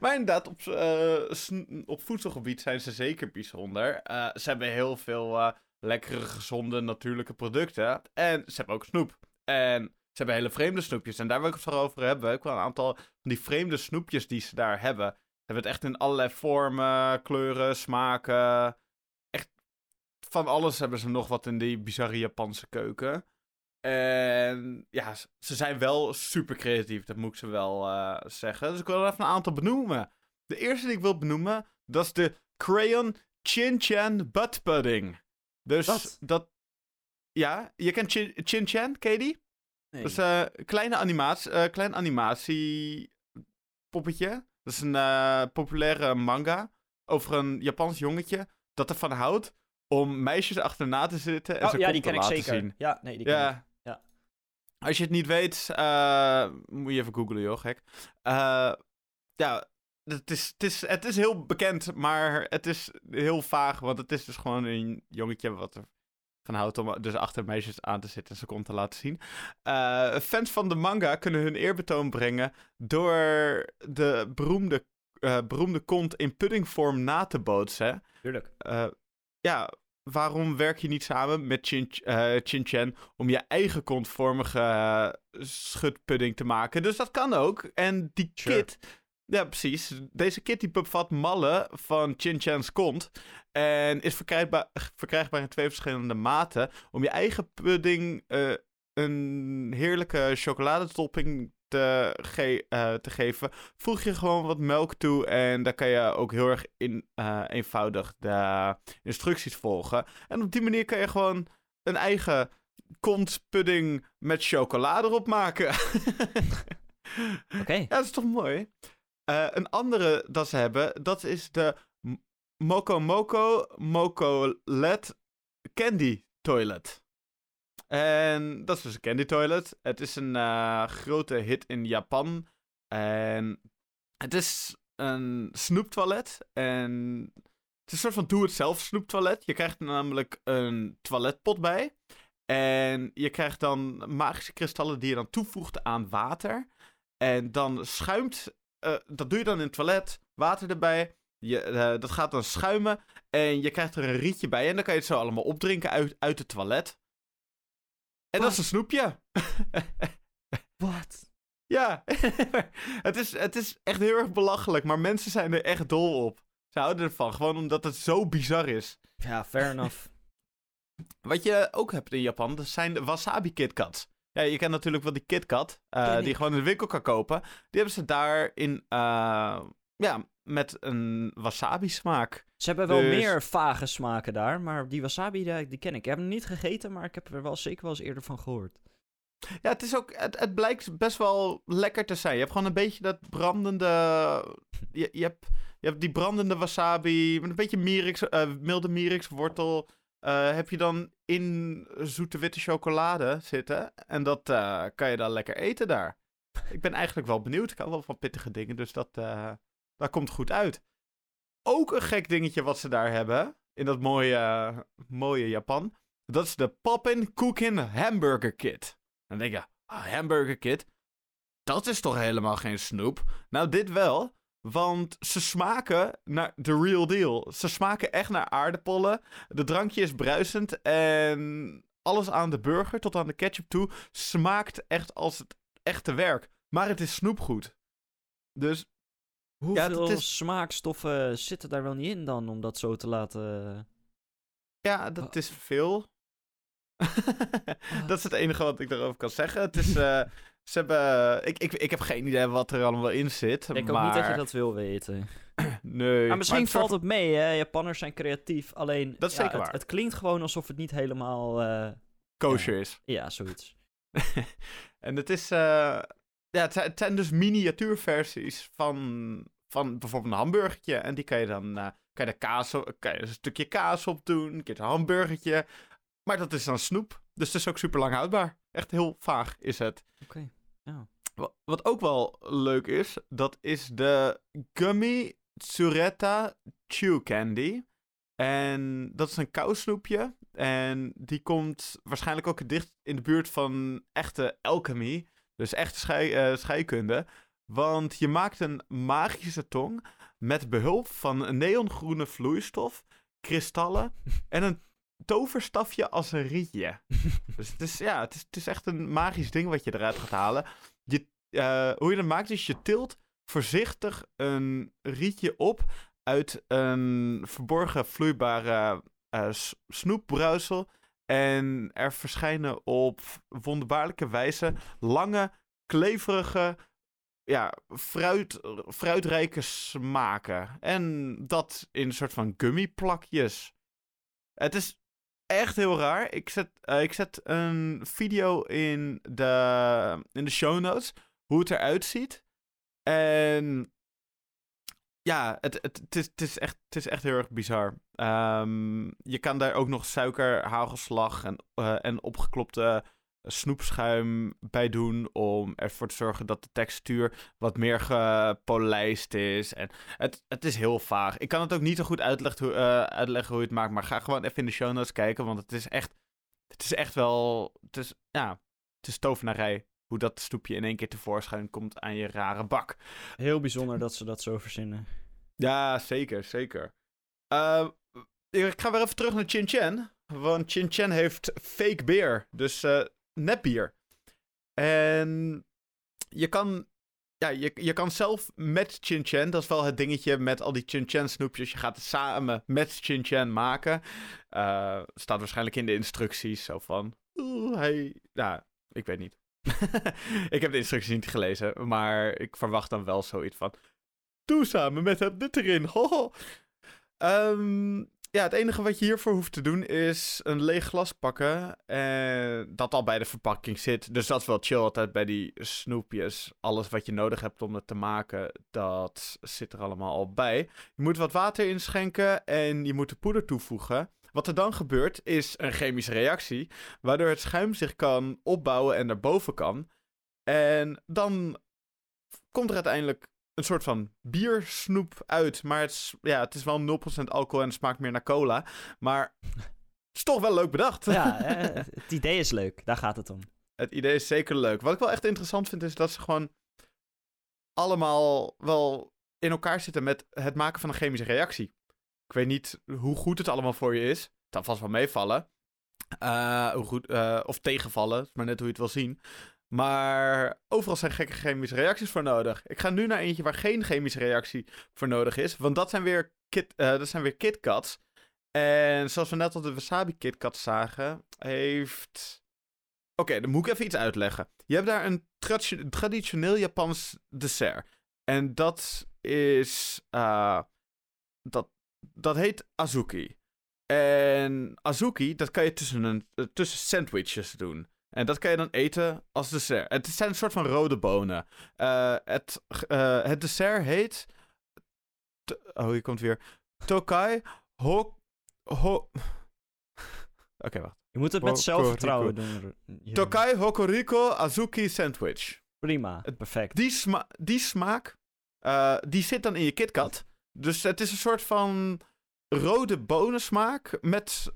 Maar inderdaad, op, eh, op voedselgebied zijn ze zeker bijzonder. Eh, ze hebben heel veel eh, lekkere, gezonde, natuurlijke producten. En ze hebben ook snoep. En ze hebben hele vreemde snoepjes. En daar wil ik het over hebben. Ik wil een aantal van die vreemde snoepjes die ze daar hebben. Ze hebben het echt in allerlei vormen, kleuren, smaken. Van alles hebben ze nog wat in die bizarre Japanse keuken. En ja, ze zijn wel super creatief, dat moet ik ze wel eh, zeggen. Dus ik wil er even een aantal benoemen. De eerste die ik wil benoemen, dat is de Crayon Chin-Chan Butt Pudding. Dus Wat? dat... Ja, je kent Chin- Chin-Chan, ken je die? Nee. Dat is eh, een kleine animatie, eh, klein animatiepoppetje. Dat is een eh, populaire manga over een Japans jongetje dat ervan houdt om meisjes achterna te zitten en Oh, ze ja, kont die te ken ik laten zeker. zien. Ja, nee, die ken ik. Ja. Als je het niet weet, eh, moet je even googlen, joh, gek. Eh, ja, het is, het, is, het is heel bekend, maar het is heel vaag. Want het is dus gewoon een jongetje wat er van houdt om dus achter meisjes aan te zitten en ze kont te laten zien. Eh, fans van de manga kunnen hun eerbetoon brengen door de beroemde, beroemde kont in puddingvorm na te bootsen. Tuurlijk. Ja, waarom werk je niet samen met Chin, eh Chin Chen om je eigen kontvormige eh, schutpudding te maken? Dus dat kan ook. En die Sure. kit, ja precies, deze kit die bevat mallen van Chin Chen's kont. En is verkrijgbaar, verkrijgbaar in twee verschillende maten. Om je eigen pudding eh, een heerlijke chocoladetopping te, ge- eh, te geven, voeg je gewoon wat melk toe. En daar kan je ook heel erg in, eh, eenvoudig de instructies volgen. En op die manier kan je gewoon een eigen kontpudding met chocolade erop maken. Oké. Ja, dat is toch mooi? Eh, een andere dat ze hebben, dat is de Moco Moco Moco LED Candy Toilet. En dat is dus een candy toilet. Het is een eh, grote hit in Japan. En het is een snoeptoilet. En het is een soort van doe-het-zelf snoeptoilet. Je krijgt er namelijk een toiletpot bij. En je krijgt dan magische kristallen die je dan toevoegt aan water. En dan schuimt, eh, dat doe je dan in het toilet, water erbij. Je, eh, dat gaat dan schuimen en je krijgt er een rietje bij. En dan kan je het zo allemaal opdrinken uit, uit het toilet. En dat is een snoepje. <laughs> Wat? ja, <laughs> het, is, het is echt heel erg belachelijk, maar mensen zijn er echt dol op. Ze houden ervan, gewoon omdat het zo bizar is. Ja, fair enough. <laughs> Wat je ook hebt in Japan, dat zijn de wasabi KitKats. Ja, je kent natuurlijk wel die KitKat, eh, Ken die je gewoon in de winkel kan kopen. Die hebben ze daar in, eh, ja, met een wasabi smaak. Ze hebben wel Dus- meer vage smaken daar, maar die wasabi, die, die ken ik. Ik heb hem niet gegeten, maar ik heb er wel zeker wel eens eerder van gehoord. Ja, het is ook, het, het blijkt best wel lekker te zijn. Je hebt gewoon een beetje dat brandende, je, je, hebt, je hebt die brandende wasabi met een beetje mirix, eh, milde mirixwortel. eh heb je dan in zoete witte chocolade zitten. En dat eh, kan je dan lekker eten daar. Ik ben eigenlijk wel benieuwd. Ik hou wel van pittige dingen, dus dat, dat komt goed uit. Ook een gek dingetje wat ze daar hebben, in dat mooie, mooie Japan. Dat is de Poppin Cookin Hamburger Kit. Dan denk je, ah, Hamburger Kit, dat is toch helemaal geen snoep? Nou, dit wel. Want ze smaken naar de real deal. Ze smaken echt naar aardappelen. De drankje is bruisend. En alles aan de burger tot aan de ketchup toe smaakt echt als het echte werk. Maar het is snoepgoed. Dus Hoeveel het is- smaakstoffen zitten daar wel niet in dan, om dat zo te laten... ja, dat is veel. <laughs> dat is het enige wat ik daarover kan zeggen. Het is. eh, ze hebben. Ik, ik, ik heb geen idee wat er allemaal in zit. Ik maar... ook niet dat je dat wil weten. <clears throat> Nee. Maar misschien het valt het mee, hè. Japanners zijn creatief, alleen... Dat is ja, zeker het, waar. het klinkt gewoon alsof het niet helemaal... eh, kosher is. ja, zoiets. <laughs> en het is. eh, ja, het zijn, het zijn dus miniatuurversies van, van bijvoorbeeld een hamburgertje. En die kan je dan. eh, kan je, kaas op, kan je een stukje kaas op doen. Een keer een hamburgertje. Maar dat is dan snoep. Dus het is ook super lang houdbaar. Echt heel vaag is het. Oké, Wa- Wat ook wel leuk is, dat is de Gummy Tsureta Chew Candy. En dat is een kousnoepje. En die komt waarschijnlijk ook dicht in de buurt van echte alchemy. Dus echte schei, eh, scheikunde. Want je maakt een magische tong met behulp van neongroene vloeistof, kristallen <laughs> en een toverstafje als een rietje. <laughs> dus het is, ja, het is, het is echt een magisch ding wat je eruit gaat halen. Je, eh, hoe je dat maakt is je tilt voorzichtig een rietje op uit een verborgen vloeibare s- snoepbruisel. En er verschijnen op wonderbaarlijke wijze lange, kleverige, ja, fruit, fruitrijke smaken. En dat in een soort van gummiplakjes. Het is echt heel raar. Ik zet, eh, ik zet een video in de, in de show notes hoe het eruit ziet. En ja, het, het, het, is, het, is echt, het is echt heel erg bizar. Ehm, je kan daar ook nog suiker, hagelslag en, eh, en opgeklopte snoepschuim bij doen om ervoor te zorgen dat de textuur wat meer gepolijst is. En het, het is heel vaag. Ik kan het ook niet zo goed uitleggen hoe, uh, uitleggen hoe je het maakt, maar ga gewoon even in de show notes kijken, want het is echt, het is echt wel, het is, ja, het is tovenarij hoe dat snoepje in één keer tevoorschijn komt aan je rare bak. Heel bijzonder dat ze dat zo verzinnen. Ja, zeker, zeker. Uh, ik ga weer even terug naar Chin Chen. Want Chin Chen heeft fake beer. Dus uh, nepbier. En je kan, ja, je, je kan zelf met Chin Chen, dat is wel het dingetje met al die Chin Chen snoepjes. Je gaat het samen met Chin Chen maken. Uh, staat waarschijnlijk in de instructies zo van. Oeh, hij, ja, ik weet niet. <laughs> ik heb de instructies niet gelezen, maar ik verwacht dan wel zoiets van. Doe samen met het dit erin. <laughs> Ho, um, ja, het enige wat je hiervoor hoeft te doen is een leeg glas pakken. En dat al bij de verpakking zit. Dus dat is wel chill altijd bij die snoepjes. Alles wat je nodig hebt om het te maken, dat zit er allemaal al bij. Je moet wat water inschenken en je moet de poeder toevoegen. Wat er dan gebeurt is een chemische reactie, waardoor het schuim zich kan opbouwen en naar boven kan. En dan komt er uiteindelijk een soort van biersnoep uit. Maar het is, ja, het is wel 0% alcohol en smaakt meer naar cola. Maar het is toch wel leuk bedacht. Ja, <laughs> het idee is leuk. Daar gaat het om. Het idee is zeker leuk. Wat ik wel echt interessant vind, is dat ze gewoon allemaal wel in elkaar zitten met het maken van een chemische reactie. Ik weet niet hoe goed het allemaal voor je is. Het zal vast wel meevallen. Uh, hoe goed, uh, of tegenvallen, maar net hoe je het wil zien. Maar overal zijn gekke chemische reacties voor nodig. Ik ga nu naar eentje waar geen chemische reactie voor nodig is. Want dat zijn weer, kit, uh, dat zijn weer KitKats. En zoals we net al de Wasabi KitKat zagen, heeft... Oké, dan moet ik even iets uitleggen. Je hebt daar een tra traditioneel Japans dessert. En dat is... Dat, dat heet azuki. En azuki, dat kan je tussen, een, tussen sandwiches doen. En dat kan je dan eten als dessert. Het zijn een soort van rode bonen. Uh, het, uh, het dessert heet. Oh, hier komt weer. Tokai Ho. ho... <laughs> Oké, okay, wacht. Je moet het met zelfvertrouwen doen. Tokai Hokoriko Azuki Sandwich. Prima, perfect. Die, sma die smaak, uh, die zit dan in je KitKat. Dus het is een soort van rode bonensmaak met,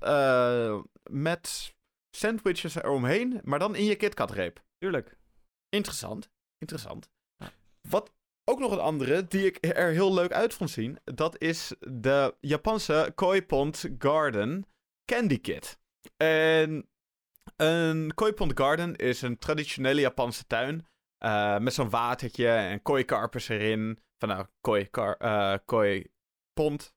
met sandwiches eromheen, maar dan in je KitKat-reep. Tuurlijk. Interessant. Interessant. Wat ook nog een andere die ik er heel leuk uit vond zien, dat is de Japanse Koi Pond Garden Candy Kit. En een Koi Pond Garden is een traditionele Japanse tuin uh, met zo'n watertje en kooikarpers erin. Van nou, koi, kar, uh, koi pond.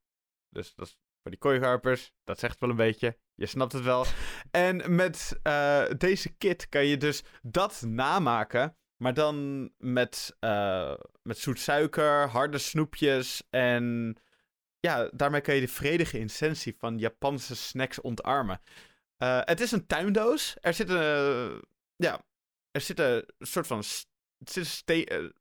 Dus dat is voor die kooikarpers. Dat zegt wel een beetje. Je snapt het wel. <laughs> En met uh, deze kit kan je dus dat namaken. Maar dan met, uh, met zoet suiker, harde snoepjes. En ja, daarmee kan je de vredige essentie van Japanse snacks ontarmen. Uh, het is een tuindoos. Er zit een. ja, er zit een soort van. Zit een ste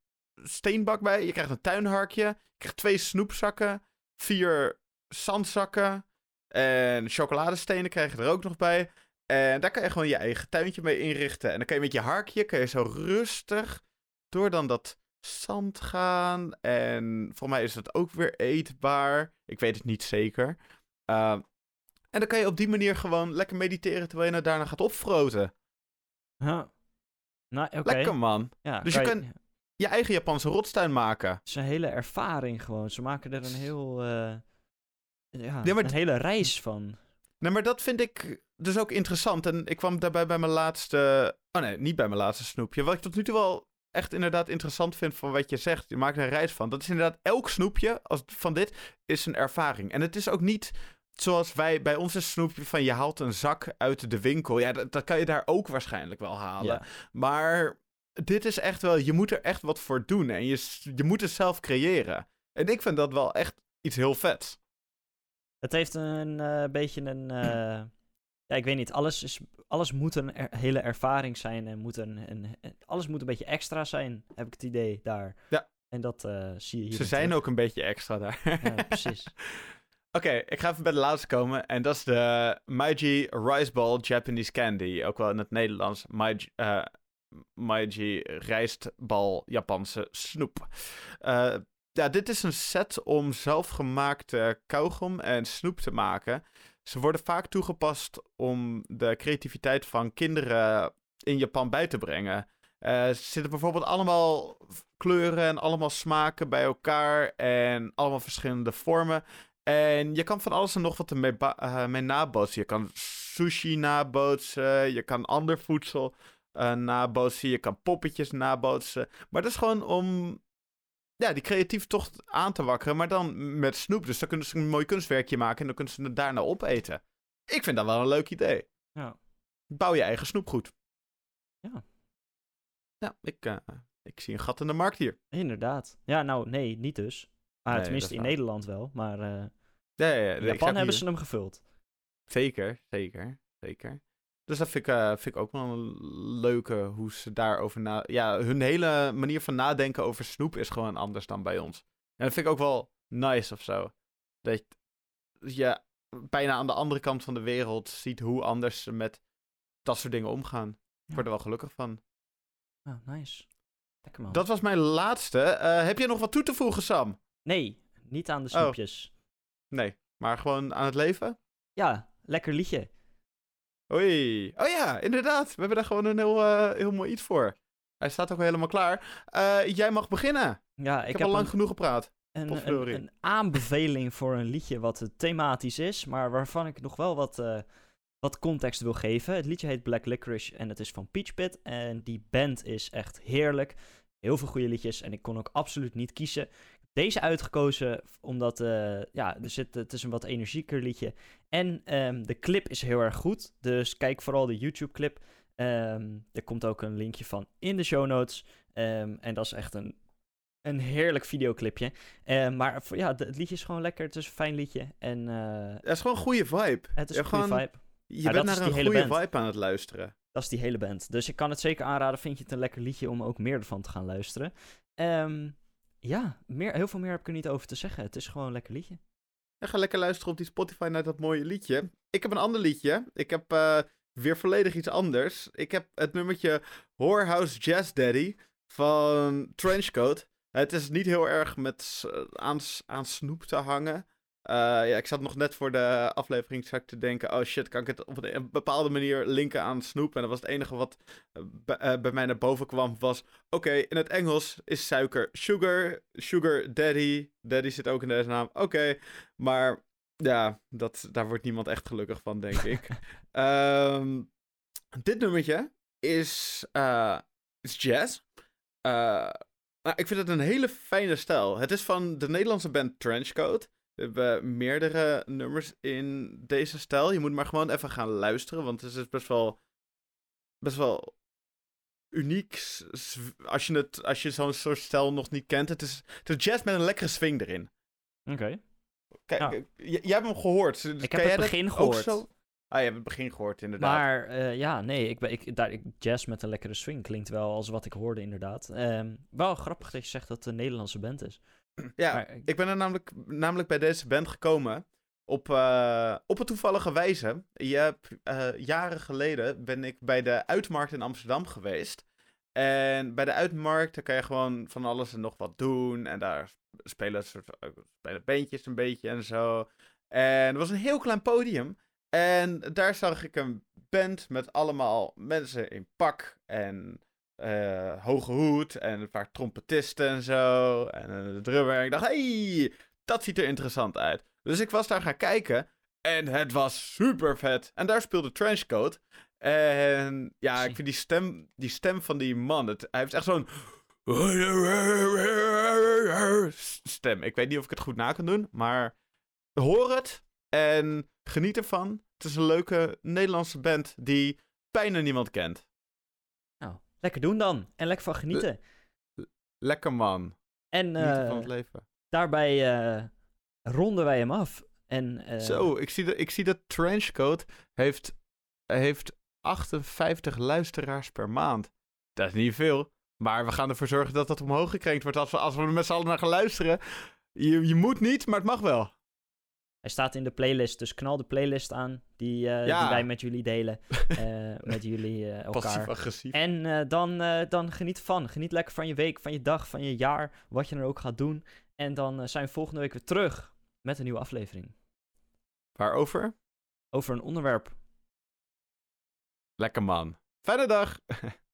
steenbak bij. Je krijgt een tuinharkje. Je krijgt twee snoepzakken. Vier zandzakken. En chocoladestenen krijg je er ook nog bij. En daar kan je gewoon je eigen tuintje mee inrichten. En dan kan je met je harkje kan je zo rustig door dan dat zand gaan. En voor mij is het ook weer eetbaar. Ik weet het niet zeker. Uh, en dan kan je op die manier gewoon lekker mediteren terwijl je nou daarna gaat opfroten. Ja. Nou, okay. Lekker man. Ja, dus je kan je... eigen Japanse rotstuin maken. Het is een hele ervaring gewoon. Ze maken er een heel... Uh ja, nee, maar een hele reis van. Nee, maar dat vind ik dus ook interessant. En ik kwam daarbij bij mijn laatste... Oh nee, niet bij mijn laatste snoepje. Wat ik tot nu toe wel echt inderdaad interessant vind van wat je zegt. Je maakt er een reis van. Dat is inderdaad elk snoepje als van dit is een ervaring. En het is ook niet zoals wij bij ons een snoepje van je haalt een zak uit de winkel. Ja, dat, dat kan je daar ook waarschijnlijk wel halen. Ja. Maar dit is echt wel, je moet er echt wat voor doen. En je, je moet het zelf creëren. En ik vind dat wel echt iets heel vets. Het heeft een uh, beetje een. Uh, <clears throat> ja, ik weet niet. Alles, is, alles moet een er, hele ervaring zijn. En moet een, een, alles moet een beetje extra zijn, heb ik het idee daar. Ja. En dat eh, zie je hier. Ze zijn terug. ook een beetje extra daar. Ja, precies. <laughs> Oké, ik ga even bij de laatste komen. En dat is de Maiji Rice Ball Japanese Candy. Ook wel in het Nederlands Maiji, eh, Maiji Rijstbal Japanse snoep. Eh, ja, dit is een set om zelfgemaakte kauwgom en snoep te maken. Ze worden vaak toegepast om de creativiteit van kinderen in Japan bij te brengen. Eh, er zitten bijvoorbeeld allemaal kleuren en allemaal smaken bij elkaar en allemaal verschillende vormen. En je kan van alles en nog wat ermee eh, mee nabootsen. Je kan sushi nabootsen, je kan ander voedsel eh, nabootsen, je kan poppetjes nabootsen. Maar dat is gewoon om ja, die creatieve tocht aan te wakkeren, maar dan met snoep. Dus dan kunnen ze een mooi kunstwerkje maken en dan kunnen ze het daarna opeten. Ik vind dat wel een leuk idee. Ja. Bouw je eigen snoepgoed. Ja. Ja, ik, eh, ik zie een gat in de markt hier. Inderdaad. Ja, nou, nee, niet dus. Maar Nee, tenminste in waar. Nederland wel. Maar eh Ja, ja, ja, in Japan heb hebben ze hem gevuld. Zeker, zeker, zeker. Dus dat vind ik, eh, vind ik ook wel een leuke hoe ze daarover na... Ja, hun hele manier van nadenken over snoep is gewoon anders dan bij ons. En dat vind ik ook wel nice of zo. Dat je bijna aan de andere kant van de wereld ziet hoe anders ze met dat soort dingen omgaan. Ik Ja. word er wel gelukkig van. Ah, nice. Lekker man. Dat was mijn laatste. Eh, heb je nog wat toe te voegen, Sam? Nee, niet aan de Oh. snoepjes. Nee, maar gewoon aan het leven? Ja, lekker liedje. Oei. Oh ja, inderdaad. We hebben daar gewoon een heel, eh, heel mooi iets voor. Hij staat ook helemaal klaar. Eh, jij mag beginnen. Ja, Ik, ik, heb al lang een, genoeg gepraat. een, een, een aanbeveling voor een liedje wat eh, thematisch is, maar waarvan ik nog wel wat, wat context wil geven. Het liedje heet Black Licorice en het is van Peach Pit. En die band is echt heerlijk. Heel veel goede liedjes en ik kon ook absoluut niet kiezen. Deze uitgekozen omdat eh, ja, er zit, het is een wat energieker liedje. En ehm, de clip is heel erg goed. Dus kijk vooral de YouTube-clip. Ehm, er komt ook een linkje van in de show notes. Ehm, en dat is echt een, een heerlijk videoclipje. Maar ja, de- het liedje is gewoon lekker. Het is een fijn liedje. En eh, Het is gewoon een goede vibe. het is Ja, een goede gewoon- vibe. Je Ja, bent naar een goede band. vibe aan het luisteren. Dat is die hele band. Dus ik kan het zeker aanraden. Vind je het een lekker liedje om ook meer ervan te gaan luisteren. Ehm, ja, meer, heel veel meer heb ik er niet over te zeggen. Het is gewoon een lekker liedje. Ga lekker luisteren op die Spotify naar dat mooie liedje. Ik heb een ander liedje. Ik heb eh, weer volledig iets anders. Ik heb het nummertje Whorehouse Jazz Daddy van Trenchcoat. Het is niet heel erg met s- aan, aan snoep te hangen. Eh, ja, ik zat nog net voor de aflevering zat te denken... oh shit, kan ik het op een bepaalde manier linken aan snoep? En dat was het enige wat eh, bij- eh, bij mij naar boven kwam, was... Oké, in het Engels is suiker sugar, sugar daddy. Daddy zit ook in deze naam. Oké, maar ja, dat, daar wordt niemand echt gelukkig van, denk ik. <laughs> Ehm, dit nummertje is, is jazz. Nou, ik vind het een hele fijne stijl. Het is van de Nederlandse band Trenchcoat. We hebben meerdere nummers in deze stijl. Je moet maar gewoon even gaan luisteren, want het is best wel, best wel uniek. Als je, het, als je zo'n soort stijl nog niet kent. Het is, het is jazz met een lekkere swing erin. Oké. Kijk, Ja. eh, jij hebt hem gehoord. Dus Ik heb het begin gehoord. zo? Ah, je hebt het begin gehoord, inderdaad. Maar eh, ja, nee, ik, ben- ik, daar, ik, jazz met een lekkere swing klinkt wel als wat ik hoorde inderdaad. Ehm, wel grappig dat je zegt dat het een Nederlandse band is. <clears throat> ja, Maar ik- ben er namelijk, namelijk bij deze band gekomen op, eh, op een toevallige wijze. Je hebt, eh, jaren geleden ben ik bij de Uitmarkt in Amsterdam geweest. En bij de Uitmarkt daar kan je gewoon van alles en nog wat doen. En daar spelen, soort, eh, spelen bandjes een beetje en zo. En er was een heel klein podium. En daar zag ik een band met allemaal mensen in pak en eh, hoge hoed en een paar trompetisten en zo. En een drummer. En ik dacht, hey, dat ziet er interessant uit. Dus ik was daar gaan kijken. En het was super vet. En daar speelde Trenchcoat. En ja, ik vind die stem, die stem van die man. Het, hij heeft echt zo'n. Stem. Ik weet niet of ik het goed na kan doen. Maar hoor het. En geniet ervan. Het is een leuke Nederlandse band die bijna niemand kent. Lekker doen dan. En lekker van genieten. Lekker man. En Genieten eh, van het leven. daarbij eh, ronden wij hem af. En, eh, Zo, ik zie, dat, ik zie dat Trenchcoat heeft, heeft 58 luisteraars per maand. Dat is niet veel. Maar we gaan ervoor zorgen dat dat omhoog gekrenkt wordt als we, als we er met z'n allen naar gaan luisteren. Je, je moet niet, maar het mag wel. Hij staat in de playlist, dus knal de playlist aan die, eh, Ja. die wij met jullie delen. <laughs> eh, met jullie eh, elkaar. Passief-agressief. En dan, dan geniet ervan. Geniet lekker van je week, van je dag, van je jaar. Wat je er ook gaat doen. En dan zijn we volgende week weer terug met een nieuwe aflevering. Waarover? Over een onderwerp. Lekker man. Fijne dag. <laughs>